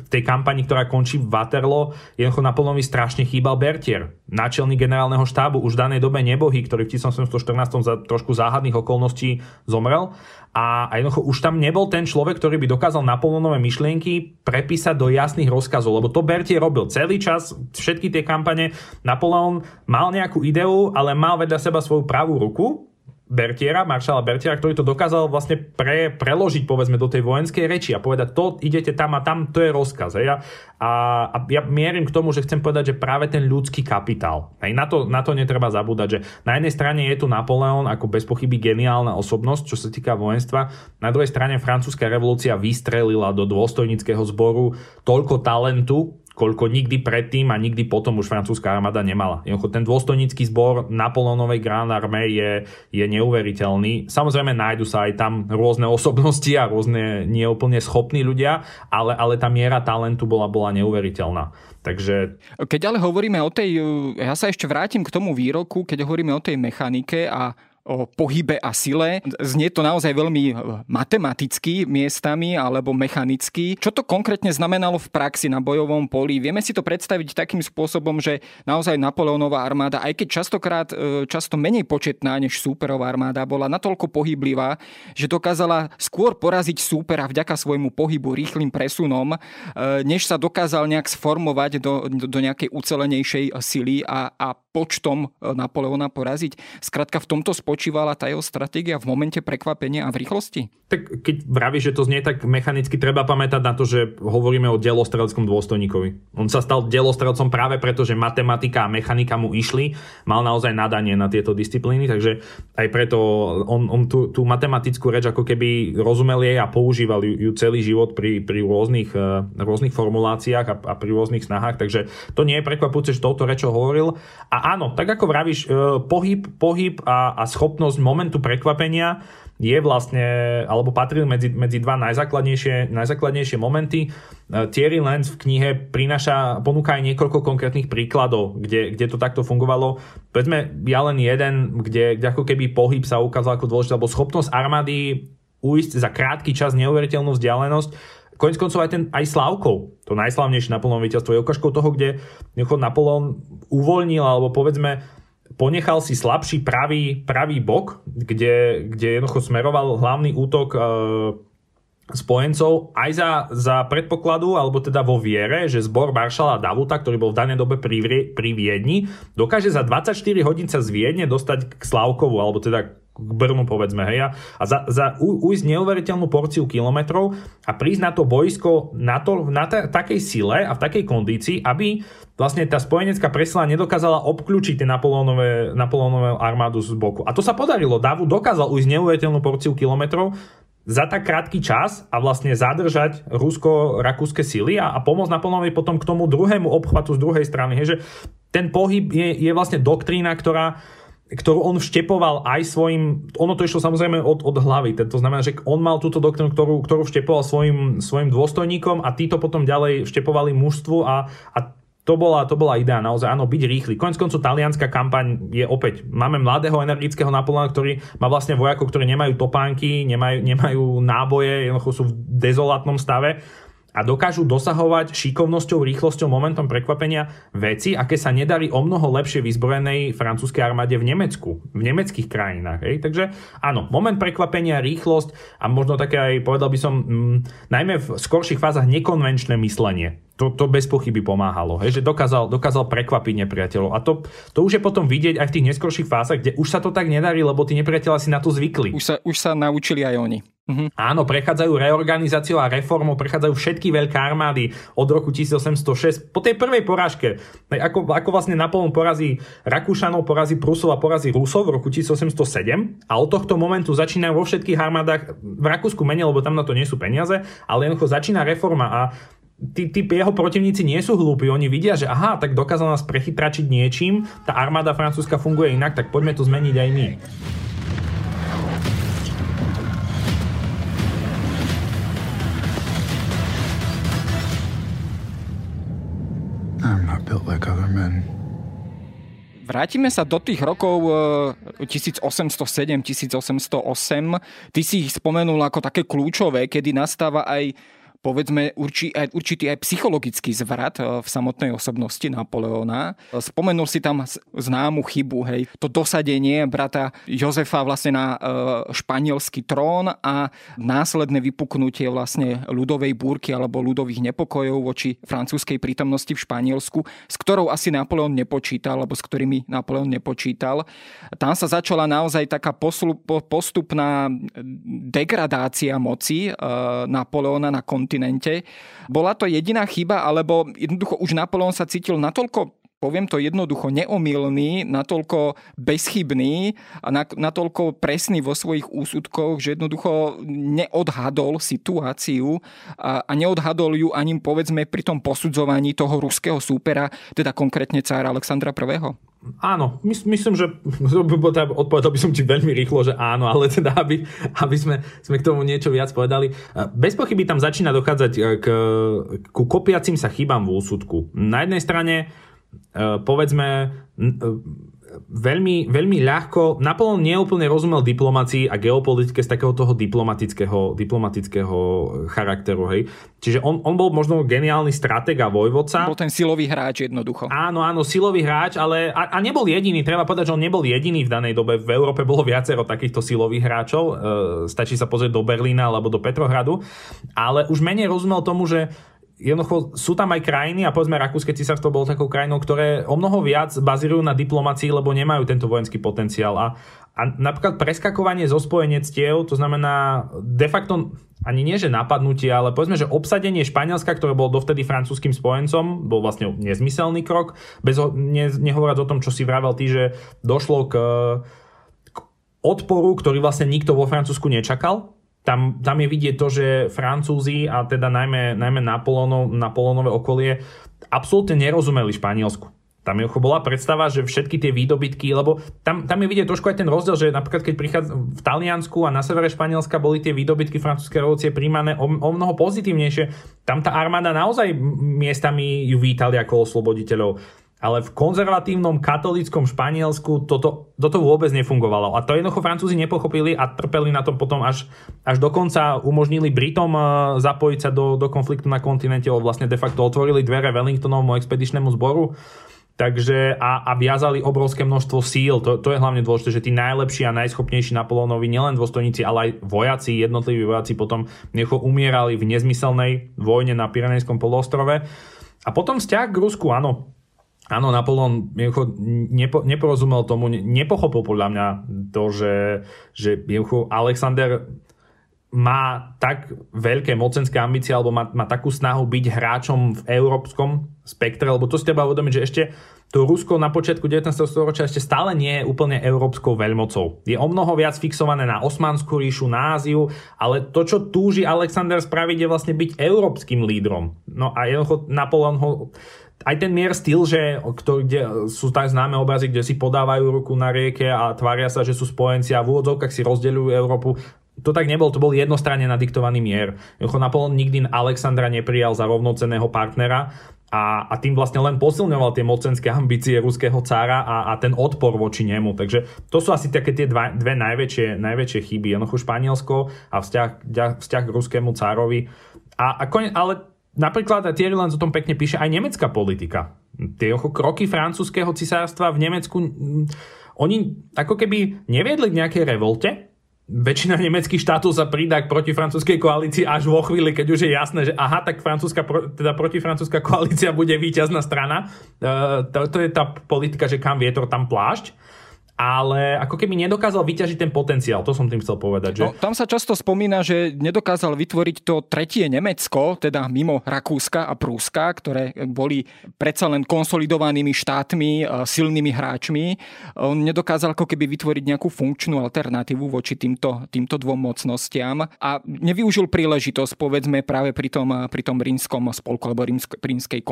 tej kampani, ktorá končí v Waterloo, jednoducho Napoleonovi strašne chýbal Bertier, náčelník generálneho štábu, už v danej dobe nebohy, ktorý v 1814 za trošku záhadných okolností zomrel. A, a jednoducho už tam nebol ten človek, ktorý by dokázal Napoleonové myšlienky prepísať do jasných rozkazov, lebo to Bertier robil celý čas, všetky tie kampane. Napoleon mal nejakú ideu, ale mal vedľa seba svoju pravú ruku, Bertiera, maršala Bertiera, ktorý to dokázal vlastne pre, preložiť povedzme do tej vojenskej reči a povedať to idete tam a tam, to je rozkaz. Hej? A, a ja mierim k tomu, že chcem povedať, že práve ten ľudský kapitál, hej? Na, to, na to netreba zabúdať, že na jednej strane je tu Napoleon ako bez pochyby geniálna osobnosť, čo sa týka vojenstva, na druhej strane francúzska revolúcia vystrelila do dôstojnického zboru toľko talentu, koľko nikdy predtým a nikdy potom už francúzska armáda nemala. Ten dôstojnícky zbor Napoleonovej Grand Armée je, je neuveriteľný. Samozrejme nájdu sa aj tam rôzne osobnosti a rôzne neúplne schopní ľudia, ale, ale tá miera talentu bola, bola neuveriteľná. Takže... Keď ale hovoríme o tej, ja sa ešte vrátim k tomu výroku, keď hovoríme o tej mechanike a o pohybe a sile. Znie to naozaj veľmi e, matematicky miestami alebo mechanicky. Čo to konkrétne znamenalo v praxi na bojovom poli? Vieme si to predstaviť takým spôsobom, že naozaj Napoleónová armáda, aj keď častokrát e, často menej početná než súperová armáda, bola natoľko pohyblivá, že dokázala skôr poraziť súpera vďaka svojmu pohybu, rýchlým presunom, e, než sa dokázal nejak sformovať do, do nejakej ucelenejšej sily a, a počtom Napoleona poraziť. Skrátka v tomto spočíva spočívala tá jeho stratégia v momente prekvapenia a v rýchlosti? Tak keď vravíš, že to znie tak mechanicky, treba pamätať na to, že hovoríme o delostreleckom dôstojníkovi. On sa stal delostrelcom práve preto, že matematika a mechanika mu išli, mal naozaj nadanie na tieto disciplíny, takže aj preto on, on tú, tú matematickú reč ako keby rozumel jej a používal ju, ju celý život pri, pri rôznych, uh, rôznych formuláciách a, a pri rôznych snahách, takže to nie je prekvapujúce, že touto rečou hovoril. A áno, tak ako vravíš, uh, pohyb, pohyb a, a schopnosť momentu prekvapenia je vlastne, alebo patrí medzi, medzi dva najzákladnejšie, najzákladnejšie momenty. E, Thierry Lenz v knihe prináša, ponúka aj niekoľko konkrétnych príkladov, kde, kde to takto fungovalo. Povedzme, ja len jeden, kde, kde ako keby pohyb sa ukázal ako dôležitý, alebo schopnosť armády uísť za krátky čas neuveriteľnú vzdialenosť. Koniec koncov aj, ten, aj Slavkov, to najslavnejšie Napoleon víťazstvo, je ukážkou toho, kde Napoleon uvoľnil, alebo povedzme, ponechal si slabší pravý, pravý bok, kde, kde jednoducho smeroval hlavný útok e, spojencov aj za, za predpokladu, alebo teda vo viere, že zbor maršala Davuta, ktorý bol v danej dobe pri, pri Viedni, dokáže za 24 hodín sa z Viedne dostať k Slavkovu, alebo teda k Brnu povedzme, hej, a za, za ujsť neuveriteľnú porciu kilometrov a prísť na to boisko na, to, na ta, takej sile a v takej kondícii, aby vlastne tá spojenecká presila nedokázala obklúčiť tie Napoleonové, Napoleonové armádu z boku. A to sa podarilo. Davu dokázal ujsť neuveriteľnú porciu kilometrov za tak krátky čas a vlastne zadržať rusko-rakúske sily a, a pomôcť Napoleonovi potom k tomu druhému obchvatu z druhej strany. Hej, že ten pohyb je, je vlastne doktrína, ktorá ktorú on vštepoval aj svojim, ono to išlo samozrejme od, od hlavy, to znamená, že on mal túto doktrínu, ktorú, ktorú vštepoval svojim, svojim dôstojníkom a títo potom ďalej vštepovali mužstvu a, a to bola, to bola idea naozaj, áno, byť rýchly. Konec koncov talianská kampaň je opäť, máme mladého energického Napoleona, ktorý má vlastne vojakov, ktorí nemajú topánky, nemajú, nemajú náboje, jednoducho sú v dezolátnom stave a dokážu dosahovať šikovnosťou, rýchlosťou, momentom prekvapenia veci, aké sa nedarí o mnoho lepšie vyzbrojenej francúzskej armáde v Nemecku, v nemeckých krajinách. Hej? Takže áno, moment prekvapenia, rýchlosť a možno také aj, povedal by som, mm, najmä v skorších fázach nekonvenčné myslenie to, to bez pochyby pomáhalo, hej, že dokázal, dokázal prekvapiť nepriateľov. A to, to už je potom vidieť aj v tých neskorších fázach, kde už sa to tak nedarí, lebo tí nepriateľa si na to zvykli. Už sa, už sa naučili aj oni. Mhm. Áno, prechádzajú reorganizáciou a reformou, prechádzajú všetky veľké armády od roku 1806 po tej prvej porážke. Ako, ako vlastne Napoleon porazí Rakúšanov, porazí Prusov a porazí Rusov v roku 1807 a od tohto momentu začínajú vo všetkých armádach, v Rakúsku menej, lebo tam na to nie sú peniaze, ale jednoducho začína reforma a tí, tí jeho protivníci nie sú hlúpi, oni vidia, že aha, tak dokázal nás prechytračiť niečím, tá armáda francúzska funguje inak, tak poďme to zmeniť aj my. I'm not built like other men. Vrátime sa do tých rokov 1807-1808. Eh, Ty si ich spomenul ako také kľúčové, kedy nastáva aj povedzme urči, aj, určitý aj psychologický zvrat eh, v samotnej osobnosti Napoleona. Spomenul si tam známu chybu, hej, to dosadenie brata Jozefa vlastne na e, španielský trón a následné vypuknutie vlastne ľudovej búrky alebo ľudových nepokojov voči francúzskej prítomnosti v Španielsku, s ktorou asi Napoleon nepočítal, alebo s ktorými Napoleon nepočítal. Tam sa začala naozaj taká postupná degradácia moci e, Napoleona na kont- kontinente. Bola to jediná chyba, alebo jednoducho už Napoleon sa cítil natoľko poviem to jednoducho, neomilný, natoľko bezchybný a natoľko presný vo svojich úsudkoch, že jednoducho neodhadol situáciu a, neodhadol ju ani povedzme pri tom posudzovaní toho ruského súpera, teda konkrétne cára Alexandra I. Áno, my, myslím, že odpovedal by som ti veľmi rýchlo, že áno, ale teda, aby, aby sme, sme k tomu niečo viac povedali. Bez pochyby tam začína dochádzať e, k, ku kopiacim sa chybám v úsudku. Na jednej strane, povedzme, veľmi, veľmi ľahko, Napoleon neúplne rozumel diplomácii a geopolitike z takého toho diplomatického, diplomatického charakteru. Hej. Čiže on, on bol možno geniálny stratég a vojvodca. Bol ten silový hráč jednoducho. Áno, áno, silový hráč, ale a, a nebol jediný. Treba povedať, že on nebol jediný v danej dobe. V Európe bolo viacero takýchto silových hráčov. E, stačí sa pozrieť do Berlína alebo do Petrohradu. Ale už menej rozumel tomu, že jednoducho sú tam aj krajiny a povedzme Rakúske císarstvo bolo takou krajinou, ktoré o mnoho viac bazírujú na diplomácii, lebo nemajú tento vojenský potenciál. A, a napríklad preskakovanie zo spojenectiev, to znamená de facto ani nie, že napadnutie, ale povedzme, že obsadenie Španielska, ktoré bolo dovtedy francúzským spojencom, bol vlastne nezmyselný krok, bez, ne, nehovoriac o tom, čo si vravel ty, že došlo k, k odporu, ktorý vlastne nikto vo Francúzsku nečakal, tam, tam je vidieť to, že Francúzi a teda najmä, najmä Napoleonov, Napoleonové okolie absolútne nerozumeli Španielsku. Tam je bola predstava, že všetky tie výdobytky, lebo tam, tam je vidieť trošku aj ten rozdiel, že napríklad keď prichádza v Taliansku a na severe Španielska boli tie výdobytky francúzskej revolúcie príjmané o, o mnoho pozitívnejšie. Tam tá armáda naozaj miestami ju vítali ako osloboditeľov ale v konzervatívnom katolickom Španielsku toto, toto vôbec nefungovalo. A to jednoducho Francúzi nepochopili a trpeli na tom potom až, až dokonca umožnili Britom eh, zapojiť sa do, do konfliktu na kontinente, vlastne de facto otvorili dvere Wellingtonovmu expedičnému zboru. Takže a, a viazali obrovské množstvo síl. To, to je hlavne dôležité, že tí najlepší a najschopnejší Napoleonovi, nielen dôstojníci, ale aj vojaci, jednotliví vojaci potom necho umierali v nezmyselnej vojne na Pyrenejskom polostrove. A potom vzťah k Rusku, áno, Áno, Napoleon nepo, neporozumel tomu, nepochopil podľa mňa to, že, že Alexander má tak veľké mocenské ambície alebo má, má takú snahu byť hráčom v európskom spektre, lebo to si treba uvedomiť, že ešte to Rusko na počiatku 19. storočia ešte stále nie je úplne európskou veľmocou. Je o mnoho viac fixované na Osmanskú ríšu, na Áziu, ale to, čo túži Alexander spraviť, je vlastne byť európskym lídrom. No a jednoducho Napoleon ho aj ten mier styl, že, ktorý, kde sú tak známe obrazy, kde si podávajú ruku na rieke a tvária sa, že sú spojenci a v úvodzovkách si rozdeľujú Európu to tak nebol, to bol jednostranne nadiktovaný mier. Napoleon nikdy Alexandra neprijal za rovnocenného partnera a, a tým vlastne len posilňoval tie mocenské ambície ruského cára a, a ten odpor voči nemu. Takže to sú asi také tie dva, dve najväčšie, najväčšie chyby. Jednoducho Španielsko a vzťah, vzťah k ruskému cárovi. A, a kone, ale napríklad a Thierry Lenz o tom pekne píše aj nemecká politika. Tie kroky francúzského cisárstva v Nemecku, oni ako keby neviedli k nejakej revolte, väčšina nemeckých štátov sa pridá k protifrancúzskej koalícii až vo chvíli, keď už je jasné, že aha, tak francúzska, teda protifrancúzska koalícia bude víťazná strana. Uh, to, to je tá politika, že kam vietor, tam plášť ale ako keby nedokázal vyťažiť ten potenciál. To som tým chcel povedať. Že... No, tam sa často spomína, že nedokázal vytvoriť to tretie Nemecko, teda mimo Rakúska a Prúska, ktoré boli predsa len konsolidovanými štátmi, e, silnými hráčmi. On nedokázal ako keby vytvoriť nejakú funkčnú alternatívu voči týmto, týmto dvom mocnostiam a nevyužil príležitosť, povedzme, práve pri tom, pri tom rímskom spolku alebo rímskej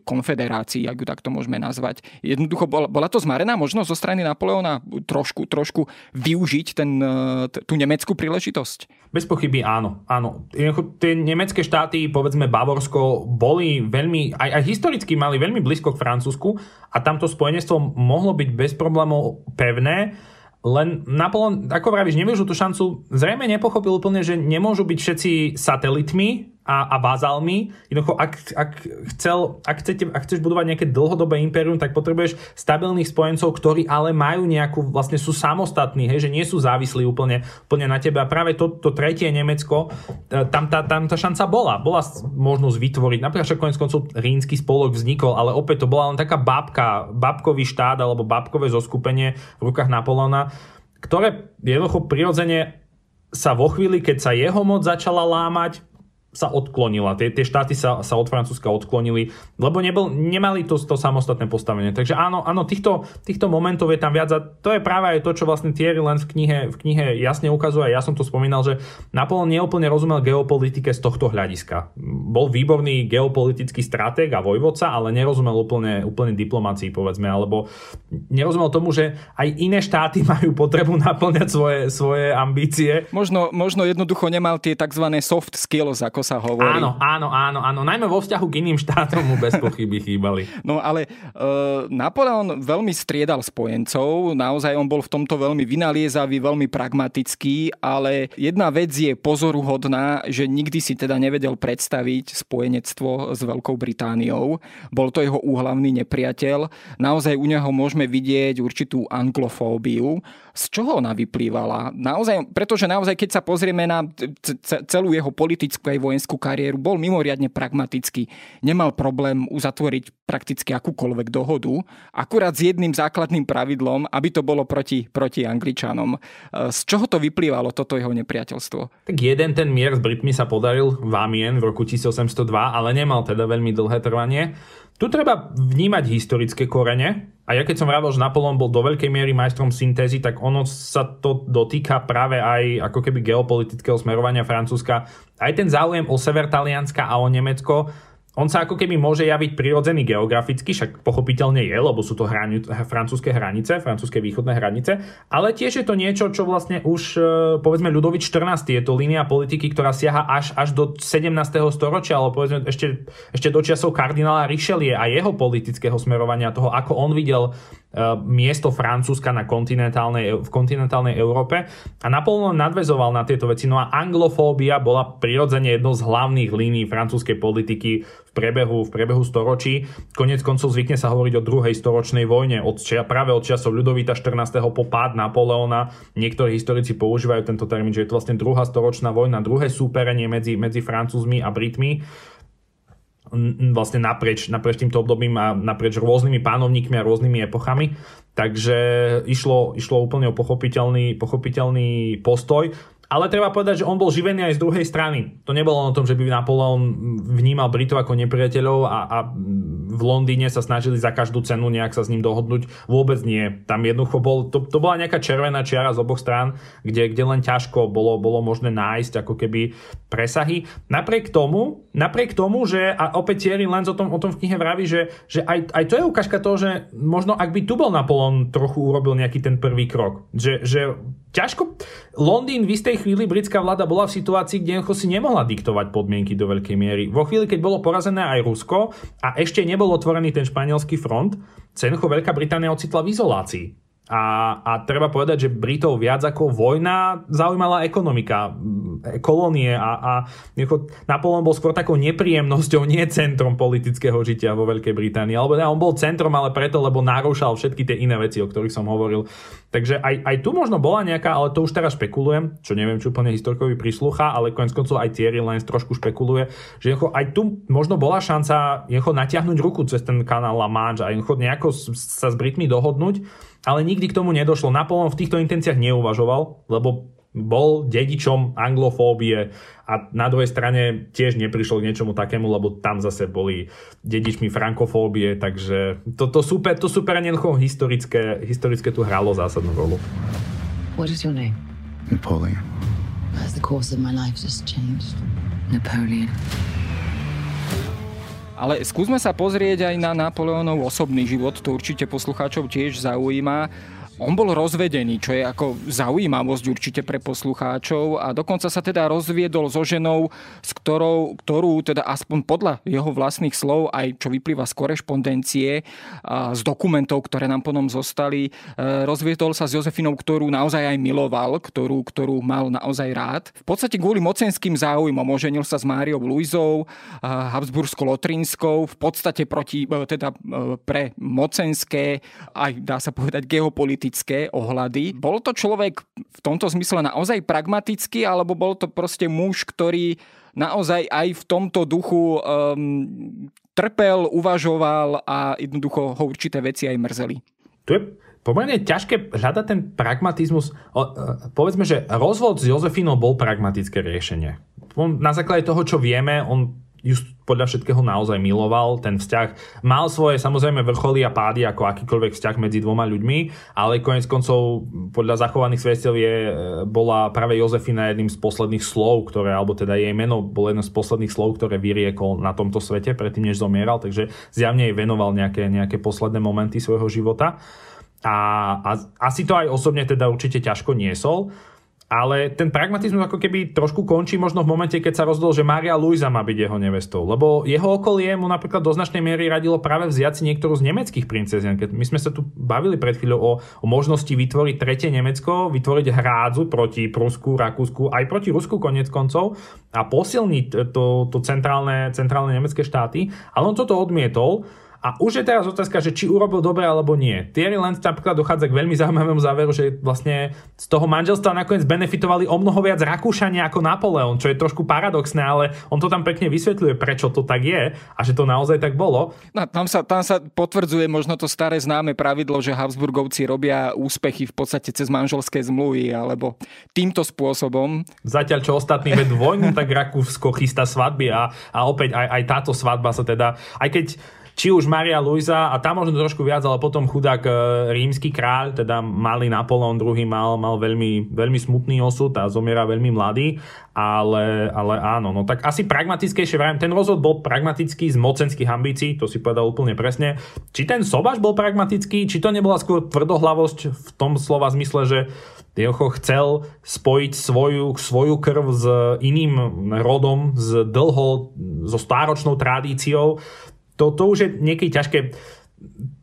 konfederácii, ak ju takto môžeme nazvať. Jednoducho bola, bola to zmarená možnosť zo strany Napoleona Napoleona trošku, trošku využiť ten, e, tú nemeckú príležitosť? Bez pochyby áno. áno. Tie nemecké štáty, povedzme Bavorsko, boli veľmi, aj, aj historicky mali veľmi blízko k Francúzsku a tamto spojenectvo mohlo byť bez problémov pevné. Len Napoleon, ako vravíš, nevyužil tú šancu, zrejme nepochopil úplne, že nemôžu byť všetci satelitmi a, a bazálmi. Jednoducho, ak, ak, chcel, ak, chcete, ak chceš budovať nejaké dlhodobé impérium, tak potrebuješ stabilných spojencov, ktorí ale majú nejakú, vlastne sú samostatní, hej, že nie sú závislí úplne, úplne na tebe. A práve to, to tretie Nemecko, e, tam tá, tam tá šanca bola. Bola možnosť vytvoriť, napríklad však konec koncov rínsky spolok vznikol, ale opäť to bola len taká babka, babkový štát alebo babkové zoskupenie v rukách Napoleona, ktoré jednoducho prirodzene sa vo chvíli, keď sa jeho moc začala lámať, sa odklonila. Tie, tie štáty sa, sa od Francúzska odklonili, lebo nebol, nemali to, to samostatné postavenie. Takže áno, áno týchto, týchto momentov je tam viac a to je práve aj to, čo vlastne Thierry len v knihe, v knihe jasne ukazuje. Ja som to spomínal, že Napoleon neúplne rozumel geopolitike z tohto hľadiska. Bol výborný geopolitický stratég a vojvodca, ale nerozumel úplne, úplne diplomácii, povedzme, alebo nerozumel tomu, že aj iné štáty majú potrebu naplňať svoje, svoje ambície. Možno, možno jednoducho nemal tie tzv. soft skills, ako sa hovorí. Áno, áno, áno, áno. Najmä vo vzťahu k iným štátom mu bez pochyby chýbali. No ale uh, Napoleon veľmi striedal spojencov, naozaj on bol v tomto veľmi vynaliezavý, veľmi pragmatický, ale jedna vec je pozoruhodná, že nikdy si teda nevedel predstaviť spojenectvo s Veľkou Britániou. Bol to jeho úhlavný nepriateľ. Naozaj u neho môžeme vidieť určitú anglofóbiu. Z čoho ona vyplývala? Naozaj, pretože naozaj, keď sa pozrieme na celú jeho politickú aj vojenskú kariéru, bol mimoriadne pragmatický. Nemal problém uzatvoriť prakticky akúkoľvek dohodu, akurát s jedným základným pravidlom, aby to bolo proti, proti Angličanom. E, z čoho to vyplývalo, toto jeho nepriateľstvo? Tak jeden ten mier s Britmi sa podaril v Amien v roku 1802, ale nemal teda veľmi dlhé trvanie. Tu treba vnímať historické korene. A ja keď som vravel, že Napoleon bol do veľkej miery majstrom syntézy, tak ono sa to dotýka práve aj ako keby geopolitického smerovania Francúzska. Aj ten záujem o sever Talianska a o Nemecko on sa ako keby môže javiť prirodzený geograficky, však pochopiteľne je, lebo sú to hrani- francúzske hranice, francúzske východné hranice, ale tiež je to niečo, čo vlastne už, e, povedzme, Ľudovič 14. je to línia politiky, ktorá siaha až, až do 17. storočia, alebo povedzme ešte, ešte do časov kardinála Richelieu a jeho politického smerovania, toho, ako on videl miesto Francúzska na kontinentálnej, v kontinentálnej Európe a Napoleon nadvezoval na tieto veci. No a anglofóbia bola prirodzene jednou z hlavných línií francúzskej politiky priebehu, v priebehu storočí. Konec koncov zvykne sa hovoriť o druhej storočnej vojne, od, práve od časov Ľudovita 14. po pád Napoleona. Niektorí historici používajú tento termín, že je to vlastne druhá storočná vojna, druhé súperenie medzi, medzi Francúzmi a Britmi vlastne naprieč, naprieč týmto obdobím a naprieč rôznymi pánovníkmi a rôznymi epochami. Takže išlo, išlo úplne o pochopiteľný, pochopiteľný postoj. Ale treba povedať, že on bol živený aj z druhej strany. To nebolo o tom, že by Napoleon vnímal Britov ako nepriateľov a, a v Londýne sa snažili za každú cenu nejak sa s ním dohodnúť. Vôbec nie. Tam jednoducho bol, to, to bola nejaká červená čiara z oboch strán, kde, kde len ťažko bolo, bolo možné nájsť ako keby presahy. Napriek tomu, napriek tomu, že a opäť Thierry Lenz o tom, o tom v knihe vraví, že, že aj, aj to je ukážka toho, že možno ak by tu bol Napoleon trochu urobil nejaký ten prvý krok. Že, že ťažko... Londýn v istej chvíli britská vláda bola v situácii, kde si nemohla diktovať podmienky do veľkej miery. Vo chvíli, keď bolo porazené aj Rusko a ešte nebol otvorený ten španielský front, sa Veľká Británia ocitla v izolácii. A, a treba povedať, že Britov viac ako vojna zaujímala ekonomika, kolónie a, a Napoleon bol skôr takou nepríjemnosťou, nie centrom politického žitia vo Veľkej Británii. Alebo on bol centrom, ale preto, lebo narúšal všetky tie iné veci, o ktorých som hovoril. Takže aj, aj tu možno bola nejaká, ale to už teraz špekulujem, čo neviem, či úplne historikovi prislúcha, ale konec koncov aj Thierry Lenz trošku špekuluje, že aj tu možno bola šanca natiahnuť ruku cez ten kanál La Manche a nejako sa s Britmi dohodnúť ale nikdy k tomu nedošlo. Napoleon v týchto intenciách neuvažoval, lebo bol dedičom anglofóbie a na druhej strane tiež neprišlo k niečomu takému, lebo tam zase boli dedičmi frankofóbie, takže to, to, super, to super jednoducho historické, historické tu hralo zásadnú rolu. What is your name? Napoleon. Has the course of my life just changed? Napoleon. Ale skúsme sa pozrieť aj na Napoleónov osobný život, to určite poslucháčov tiež zaujíma. On bol rozvedený, čo je ako zaujímavosť určite pre poslucháčov a dokonca sa teda rozviedol so ženou, s ktorou, ktorú teda aspoň podľa jeho vlastných slov, aj čo vyplýva z korešpondencie, a z dokumentov, ktoré nám potom zostali, e, rozviedol sa s Jozefinou, ktorú naozaj aj miloval, ktorú, ktorú mal naozaj rád. V podstate kvôli mocenským záujmom oženil sa s Máriou Luizou, Habsbursko-Lotrinskou, v podstate proti, e, teda e, pre mocenské, aj dá sa povedať geopolitické politické ohľady. Bol to človek v tomto zmysle naozaj pragmatický, alebo bol to proste muž, ktorý naozaj aj v tomto duchu um, trpel, uvažoval a jednoducho ho určité veci aj mrzeli? Tu je pomerne ťažké hľadať ten pragmatizmus. O, e, povedzme, že rozvod s Jozefínou bol pragmatické riešenie. Na základe toho, čo vieme, on ju podľa všetkého naozaj miloval. Ten vzťah mal svoje samozrejme vrcholy a pády ako akýkoľvek vzťah medzi dvoma ľuďmi, ale konec koncov podľa zachovaných svedstiev je, e, bola práve Jozefina jedným z posledných slov, ktoré, alebo teda jej meno bolo jedno z posledných slov, ktoré vyriekol na tomto svete predtým, než zomieral, takže zjavne jej venoval nejaké, nejaké posledné momenty svojho života. A, a asi to aj osobne teda určite ťažko niesol. Ale ten pragmatizmus ako keby trošku končí možno v momente, keď sa rozhodol, že Maria Luisa má byť jeho nevestou. Lebo jeho okolie mu napríklad do značnej miery radilo práve vziať si niektorú z nemeckých princezien. Keď my sme sa tu bavili pred chvíľou o, o možnosti vytvoriť tretie Nemecko, vytvoriť hrádzu proti Prusku, Rakúsku, aj proti Rusku konec koncov a posilniť to, to centrálne, centrálne nemecké štáty. Ale on toto odmietol a už je teraz otázka, že či urobil dobre alebo nie. Thierry Lenz napríklad dochádza k veľmi zaujímavému záveru, že vlastne z toho manželstva nakoniec benefitovali o mnoho viac Rakúšania ako Napoleon, čo je trošku paradoxné, ale on to tam pekne vysvetľuje, prečo to tak je a že to naozaj tak bolo. No, tam, sa, tam sa potvrdzuje možno to staré známe pravidlo, že Habsburgovci robia úspechy v podstate cez manželské zmluvy alebo týmto spôsobom. Zatiaľ, čo ostatní vedú vojnu, tak Rakúsko chystá svadby a, a opäť aj, aj táto svadba sa teda, aj keď či už Maria Luisa a tam možno trošku viac, ale potom chudák e, rímsky kráľ, teda malý Napoleon II mal, mal veľmi, veľmi smutný osud a zomiera veľmi mladý, ale, ale áno, no tak asi pragmatickejšie, vrajím, ten rozhod bol pragmatický z mocenských ambícií, to si povedal úplne presne. Či ten Sobaš bol pragmatický, či to nebola skôr tvrdohlavosť v tom slova zmysle, že Jocho chcel spojiť svoju, svoju krv s iným rodom, s dlho, so stáročnou tradíciou to, to už je niekedy ťažké.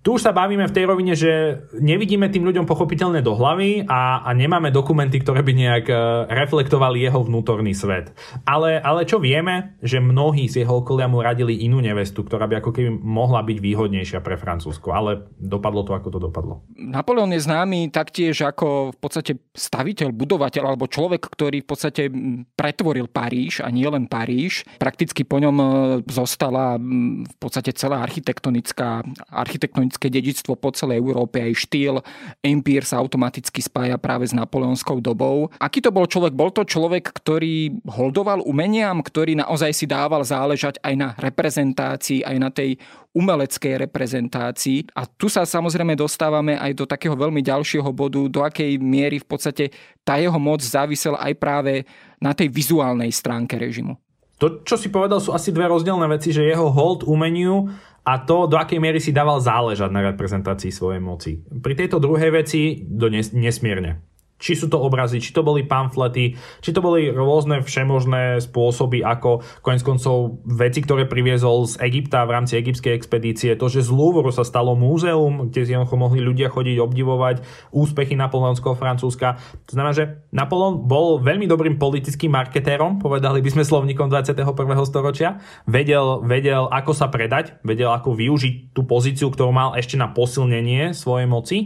Tu už sa bavíme v tej rovine, že nevidíme tým ľuďom pochopiteľne do hlavy a, a nemáme dokumenty, ktoré by nejak e, reflektovali jeho vnútorný svet. Ale, ale čo vieme, že mnohí z jeho okolia mu radili inú nevestu, ktorá by ako keby mohla byť výhodnejšia pre Francúzsko, ale dopadlo to, ako to dopadlo. Napoleon je známy taktiež ako v podstate staviteľ, budovateľ alebo človek, ktorý v podstate pretvoril Paríž a nie len Paríž. Prakticky po ňom e, zostala v podstate celá architektonická, architektonická historické dedičstvo po celej Európe, aj štýl Empire sa automaticky spája práve s napoleonskou dobou. Aký to bol človek? Bol to človek, ktorý holdoval umeniam, ktorý naozaj si dával záležať aj na reprezentácii, aj na tej umeleckej reprezentácii. A tu sa samozrejme dostávame aj do takého veľmi ďalšieho bodu, do akej miery v podstate tá jeho moc závisela aj práve na tej vizuálnej stránke režimu. To, čo si povedal, sú asi dve rozdielne veci, že jeho hold umeniu a to, do akej miery si dával záležať na reprezentácii svojej moci. Pri tejto druhej veci do nes- nesmierne. Či sú to obrazy, či to boli pamflety, či to boli rôzne všemožné spôsoby, ako konec koncov veci, ktoré priviezol z Egypta v rámci egyptskej expedície. To, že z Louvre sa stalo múzeum, kde si mohli ľudia chodiť obdivovať úspechy napoleonského Francúzska. To znamená, že Napoleon bol veľmi dobrým politickým marketérom, povedali by sme slovníkom 21. storočia. Vedel, vedel, ako sa predať, vedel, ako využiť tú pozíciu, ktorú mal ešte na posilnenie svojej moci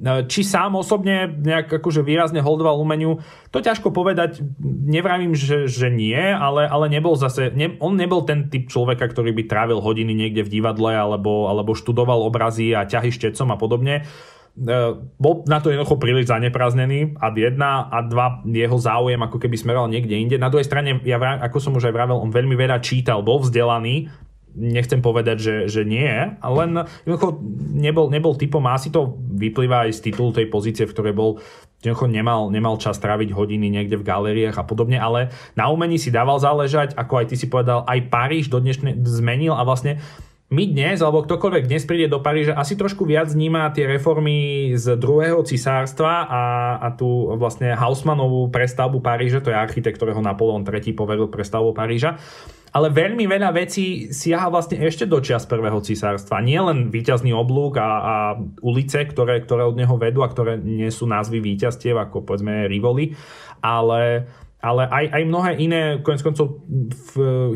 či sám osobne nejak akože výrazne holdoval umeniu, to ťažko povedať. Nevravím, že, že nie, ale, ale nebol zase, ne, on nebol ten typ človeka, ktorý by trávil hodiny niekde v divadle alebo, alebo študoval obrazy a ťahy štecom a podobne. E, bol na to jednoducho príliš zaneprázdnený a jedna a dva jeho záujem ako keby smeroval niekde inde. Na druhej strane, ja, ako som už aj vravel, on veľmi veľa čítal, bol vzdelaný, nechcem povedať, že, že nie, len nebol, nebol typom, a asi to vyplýva aj z titulu tej pozície, v ktorej bol. Jednoducho nemal, nemal čas tráviť hodiny niekde v galériách a podobne, ale na umení si dával záležať, ako aj ty si povedal, aj Paríž do dnešnej zmenil a vlastne my dnes, alebo ktokoľvek dnes príde do Paríža, asi trošku viac vníma tie reformy z druhého cisárstva a, a tú vlastne Hausmanovú prestavbu Paríža, to je architekt, ktorého Napoleon III poveril prestavbu Paríža ale veľmi veľa vecí siaha vlastne ešte do čias prvého cisárstva. Nie len víťazný oblúk a, a ulice, ktoré, ktoré od neho vedú a ktoré nie sú názvy víťazstiev, ako povedzme Rivoli, ale ale aj, aj mnohé iné, konec koncov v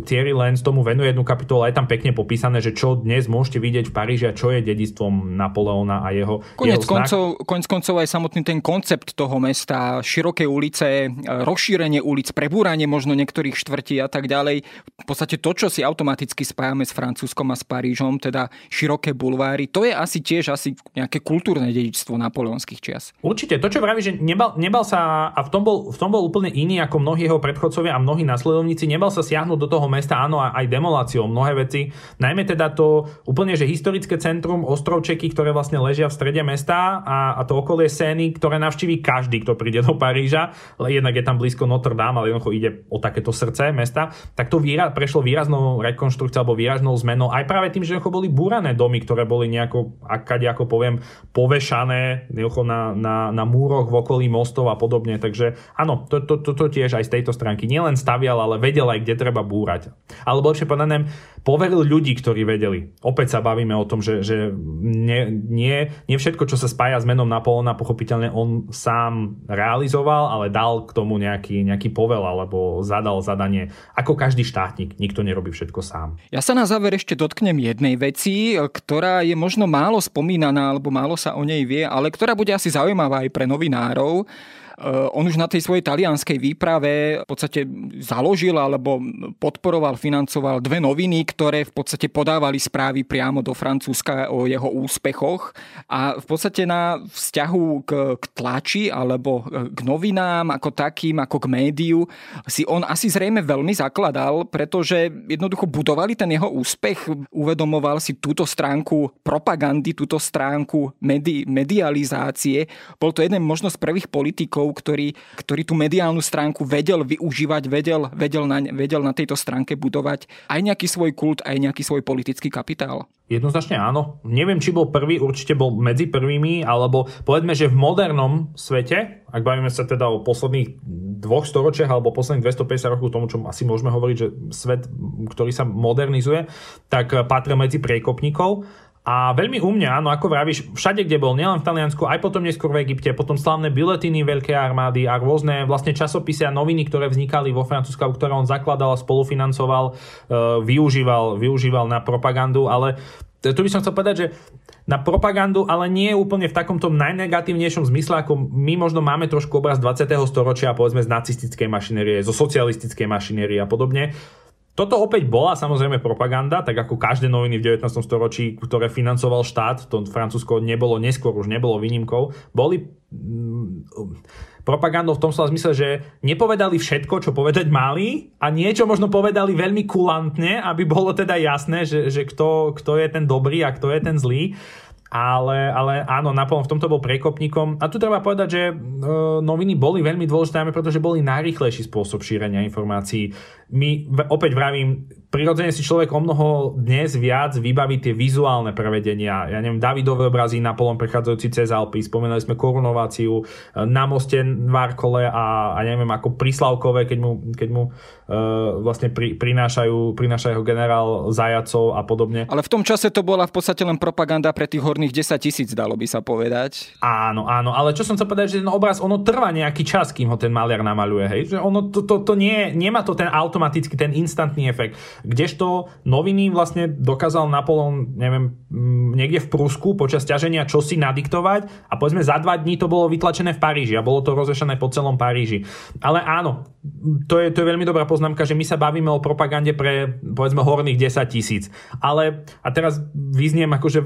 Thierry Lenz tomu venuje jednu kapitolu, je tam pekne popísané, že čo dnes môžete vidieť v Paríži a čo je dedistvom Napoleona a jeho Konec, jeho koncov, konec koncov aj samotný ten koncept toho mesta, široké ulice, rozšírenie ulic, prebúranie možno niektorých štvrtí a tak ďalej. V podstate to, čo si automaticky spájame s Francúzskom a s Parížom, teda široké bulváry, to je asi tiež asi nejaké kultúrne dedičstvo napoleonských čias. Určite, to čo vraví, že nebal, nebal sa, a v tom, bol, v tom bol úplne iný ako ako mnohí jeho predchodcovia a mnohí nasledovníci, nebal sa siahnuť do toho mesta, áno, aj demoláciou mnohé veci. Najmä teda to úplne, že historické centrum ostrovčeky, ktoré vlastne ležia v strede mesta a, a to okolie Sény, ktoré navštíví každý, kto príde do Paríža, jednak je tam blízko Notre Dame, ale jednoducho ide o takéto srdce mesta, tak to výra, prešlo výraznou rekonštrukciou alebo výraznou zmenou aj práve tým, že boli búrané domy, ktoré boli nejako, akade, ako poviem, povešané na, na, na múroch v okolí mostov a podobne. Takže áno, to, to, to, to tie tiež aj z tejto stránky nielen stavial, ale vedel aj, kde treba búrať. Alebo lepšie povedané, poveril ľudí, ktorí vedeli. Opäť sa bavíme o tom, že, že nie, nie, nie všetko, čo sa spája s menom Napoleona, pochopiteľne on sám realizoval, ale dal k tomu nejaký, nejaký povel alebo zadal zadanie. Ako každý štátnik, nikto nerobí všetko sám. Ja sa na záver ešte dotknem jednej veci, ktorá je možno málo spomínaná, alebo málo sa o nej vie, ale ktorá bude asi zaujímavá aj pre novinárov. Eh, on už na tej svojej talianskej výprave v podstate založil alebo podporoval, financoval dve noviny, ktoré v podstate podávali správy priamo do Francúzska o jeho úspechoch a v podstate na vzťahu k, k tlači alebo k novinám ako takým, ako k médiu si on asi zrejme veľmi zakladal, pretože jednoducho budovali ten jeho úspech, uvedomoval si túto stránku propagandy, túto stránku medi- medializácie. Bol to jeden možno z prvých politikov, politikov, ktorý, ktorý tú mediálnu stránku vedel využívať, vedel, vedel, na, vedel na tejto stránke budovať aj nejaký svoj kult, aj nejaký svoj politický kapitál? Jednoznačne áno. Neviem, či bol prvý, určite bol medzi prvými, alebo povedzme, že v modernom svete, ak bavíme sa teda o posledných dvoch storočiach alebo posledných 250 rokov tomu, čo asi môžeme hovoriť, že svet, ktorý sa modernizuje, tak patril medzi priekopníkov A veľmi u mňa, no ako vravíš, všade, kde bol, nielen v Taliansku, aj potom neskôr v Egypte, potom slavné biletiny Veľkej armády a rôzne vlastne časopisy a noviny, ktoré vznikali vo Francúzsku, ktoré on zakladal a spolufinancoval, využíval, využíval na propagandu, ale tu by som chcel povedať, že na propagandu, ale nie úplne v takomto najnegatívnejšom zmysle, ako my možno máme trošku obraz 20. storočia, povedzme z nacistickej mašinérie, zo socialistickej mašinérie a podobne. Toto opäť bola samozrejme propaganda, tak ako každé noviny v 19. storočí, ktoré financoval štát, to Francúzsko nebolo, neskôr už nebolo výnimkou, boli mm, propagandou v tom slova zmysle, že nepovedali všetko, čo povedať mali a niečo možno povedali veľmi kulantne, aby bolo teda jasné, že, že kto, kto je ten dobrý a kto je ten zlý ale, ale áno, Napoleon v tomto bol prekopníkom. A tu treba povedať, že e, noviny boli veľmi dôležité, pretože boli najrychlejší spôsob šírenia informácií. My, opäť vravím, prirodzene si človek o mnoho dnes viac vybaví tie vizuálne prevedenia. Ja neviem, Davidové obrazy, Napoleon prechádzajúci cez Alpy, spomenali sme korunováciu, e, na moste Varkole a, a neviem, ako Prislavkové, keď mu, keď mu uh, vlastne pri, prinášajú, prinášajú generál Zajacov a podobne. Ale v tom čase to bola v podstate len propaganda pre tých horných 10 tisíc, dalo by sa povedať. Áno, áno, ale čo som chcel povedať, že ten obraz, ono trvá nejaký čas, kým ho ten maliar namaluje, hej? Že ono to, to, to nie, nemá to ten automatický, ten instantný efekt. Kdežto noviny vlastne dokázal Napoleon, neviem, mm, niekde v Prusku počas ťaženia čosi nadiktovať a povedzme za dva dní to bolo vytlačené v Paríži a bolo to rozvešané po celom Paríži. Ale áno, to je, to je veľmi dobrá poznámka, že my sa bavíme o propagande pre povedzme horných 10 tisíc. Ale, a teraz vyzniem akože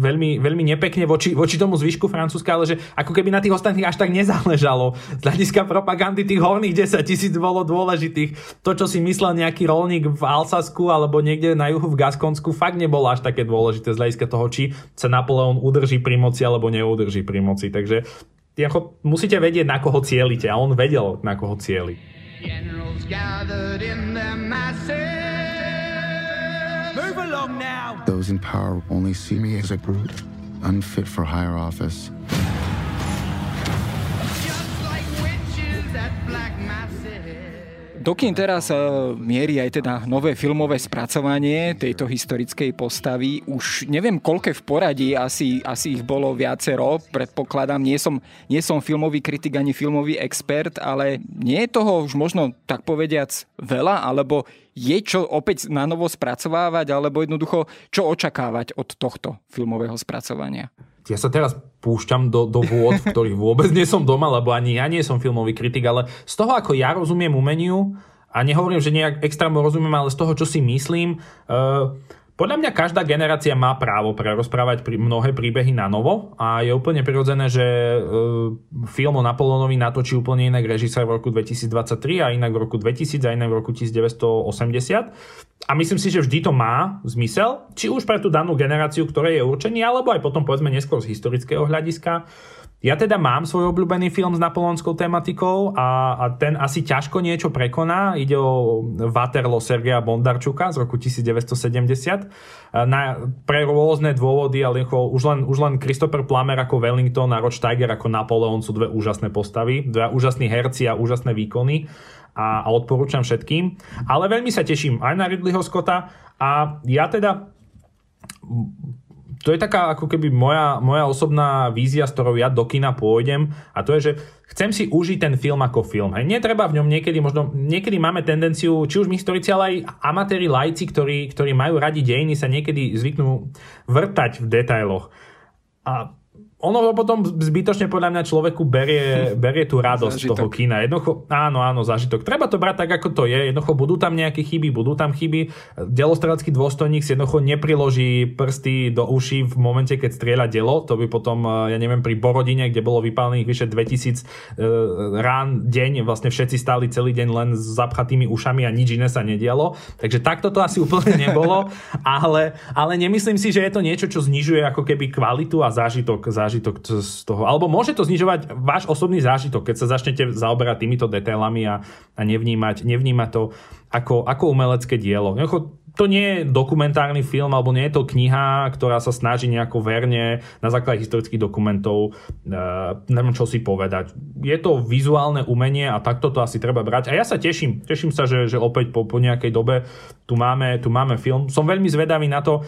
veľmi, veľmi nepekne voči, voči tomu zvyšku Francúzska, ale že ako keby na tých ostatných až tak nezáležalo. Z hľadiska propagandy tých horných 10 tisíc bolo dôležitých. To, čo si myslel nejaký rolník v Alsa Alsasku alebo niekde na juhu v Gaskonsku fakt nebolo až také dôležité z hľadiska toho, či sa Napoleon udrží pri moci alebo neudrží pri moci. Takže jako, musíte vedieť, na koho cielite a on vedel, na koho cieli. Those in power only see me as a brute, unfit for higher office. Dokým teraz e, mierí aj teda nové filmové spracovanie tejto historickej postavy, už neviem koľké v poradí, asi, asi ich bolo viacero, predpokladám, nie som, nie som filmový kritik ani filmový expert, ale nie je toho už možno tak povediac veľa, alebo je čo opäť na novo spracovávať, alebo jednoducho čo očakávať od tohto filmového spracovania? Ja sa teraz púšťam do, do vôd, v ktorých vôbec nie som doma, lebo ani ja nie som filmový kritik, ale z toho, ako ja rozumiem umeniu, a nehovorím, že nejak extrémne rozumiem, ale z toho, čo si myslím, uh, podľa mňa každá generácia má právo prerozprávať pri mnohé príbehy na novo a je úplne prirodzené, že e, film o Napoleonovi natočí úplne inak režisér v roku 2023 a inak v roku 2000 a inak v roku 1980. A myslím si, že vždy to má zmysel, či už pre tú danú generáciu, ktorej je určený, alebo aj potom povedzme neskôr z historického hľadiska. Ja teda mám svoj obľúbený film s napoleonskou tematikou a, a ten asi ťažko niečo prekoná. Ide o Waterloo Sergeja Bondarčuka z roku 1970. Na, pre rôzne dôvody, ale už len, už len Christopher Plummer ako Wellington a Rod Steiger ako Napoleon sú dve úžasné postavy, dve úžasní herci a úžasné výkony a, a odporúčam všetkým. Ale veľmi sa teším aj na Ridleyho Scotta a ja teda to je taká ako keby moja, moja osobná vízia, s ktorou ja do kina pôjdem a to je, že chcem si užiť ten film ako film. Hej. Netreba v ňom niekedy, možno niekedy máme tendenciu, či už my historici, ale aj amatéri, lajci, ktorí, ktorí majú radi dejiny, sa niekedy zvyknú vrtať v detailoch. A ono potom zbytočne podľa mňa človeku berie, berie tú radosť zážitok. toho kina. Jednoducho, áno, áno, zážitok. Treba to brať tak, ako to je. Jednoducho budú tam nejaké chyby, budú tam chyby. Delostrelecký dôstojník si jednoducho nepriloží prsty do uší v momente, keď strieľa delo. To by potom, eh, ja neviem, pri Borodine, kde bolo vypálených vyše 2000 e, rán deň, vlastne všetci stáli celý deň len s zapchatými ušami a nič iné sa nedialo. Takže takto to asi úplne nebolo. ale, ale nemyslím si, že je to niečo, čo znižuje ako keby kvalitu a zážitok, zážitok zážitok z toho. Alebo môže to znižovať váš osobný zážitok, keď sa začnete zaoberať týmito detailami a, a nevnímať, nevnímať to ako, ako umelecké dielo. To nie je dokumentárny film, alebo nie je to kniha, ktorá sa snaží nejako verne na základe historických dokumentov uh, neviem čo si povedať. Je to vizuálne umenie a takto to asi treba brať. A ja sa teším, teším sa, že, že opäť po, po nejakej dobe tu máme, tu máme film. Som veľmi zvedavý na to,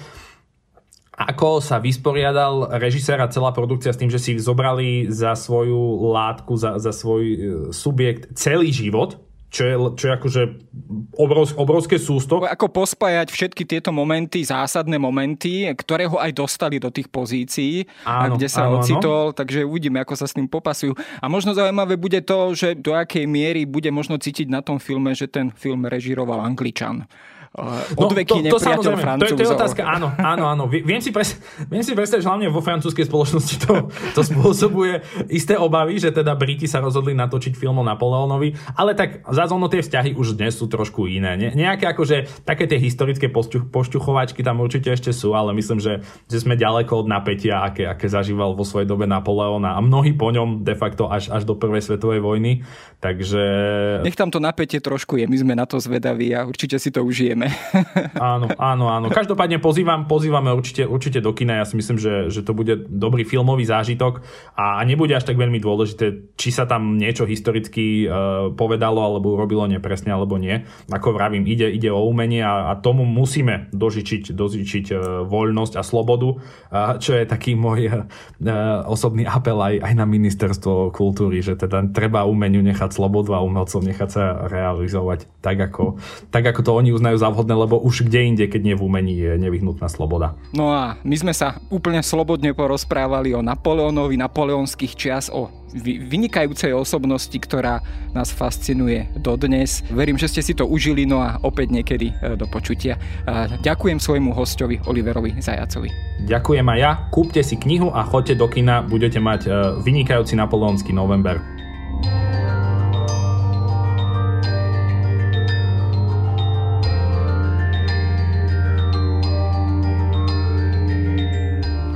ako sa vysporiadal režisér a celá produkcia s tým, že si zobrali za svoju látku, za, za svoj e, subjekt celý život, čo je, čo je akože obrovsk, obrovské sústo. Ako pospájať všetky tieto momenty, zásadné momenty, ktoré ho aj dostali do tých pozícií, áno, kde sa áno, ocitol, áno. takže uvidíme, ako sa s tým popasujú. A možno zaujímavé bude to, že do akej miery bude možno cítiť na tom filme, že ten film režiroval Angličan odveky no, to, to samozrejme, to, to je otázka, áno, áno, áno. Viem si, pres, viem si predstaviť, že hlavne vo francúzskej spoločnosti to, to spôsobuje isté obavy, že teda Briti sa rozhodli natočiť film o Napoleónovi, ale tak zase ono tie vzťahy už dnes sú trošku iné. Ne, nejaké akože také tie historické pošťuch, pošťuchovačky tam určite ešte sú, ale myslím, že, že sme ďaleko od napätia, aké, aké zažíval vo svojej dobe Napoleón a mnohí po ňom de facto až, až do prvej svetovej vojny. Takže... Nech tam to napätie trošku je, my sme na to zvedaví a určite si to užijeme samozrejme. Áno, áno, áno. Každopádne pozývam, pozývame určite, určite do kina. Ja si myslím, že, že to bude dobrý filmový zážitok a nebude až tak veľmi dôležité, či sa tam niečo historicky uh, povedalo alebo urobilo nepresne alebo nie. Ako vravím, ide, ide o umenie a, a tomu musíme dožičiť, dožičiť uh, voľnosť a slobodu, uh, čo je taký môj uh, osobný apel aj, aj na ministerstvo kultúry, že teda treba umeniu nechať slobodu a umelcom nechať sa realizovať tak, ako, tak, ako to oni uznajú za vhodné, lebo už kde inde, keď nie v umení, je nevyhnutná sloboda. No a my sme sa úplne slobodne porozprávali o Napoleónovi, napoleonských čias, o vynikajúcej osobnosti, ktorá nás fascinuje dodnes. Verím, že ste si to užili, no a opäť niekedy e, do počutia. Ďakujem svojmu hostovi Oliverovi Zajacovi. Ďakujem aj ja. Kúpte si knihu a choďte do kina, budete mať e, vynikajúci napoleonský november.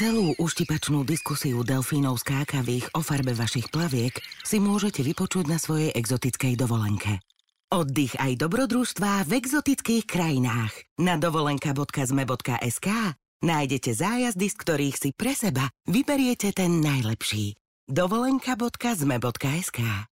Celú uštipačnú diskusiu delfínov skákavých o farbe vašich plaviek si môžete vypočuť na svojej exotickej dovolenke. Oddych aj dobrodružstvá v exotických krajinách. Na dovolenka.zme.sk nájdete zájazdy, z ktorých si pre seba vyberiete ten najlepší. dovolenka.zme.sk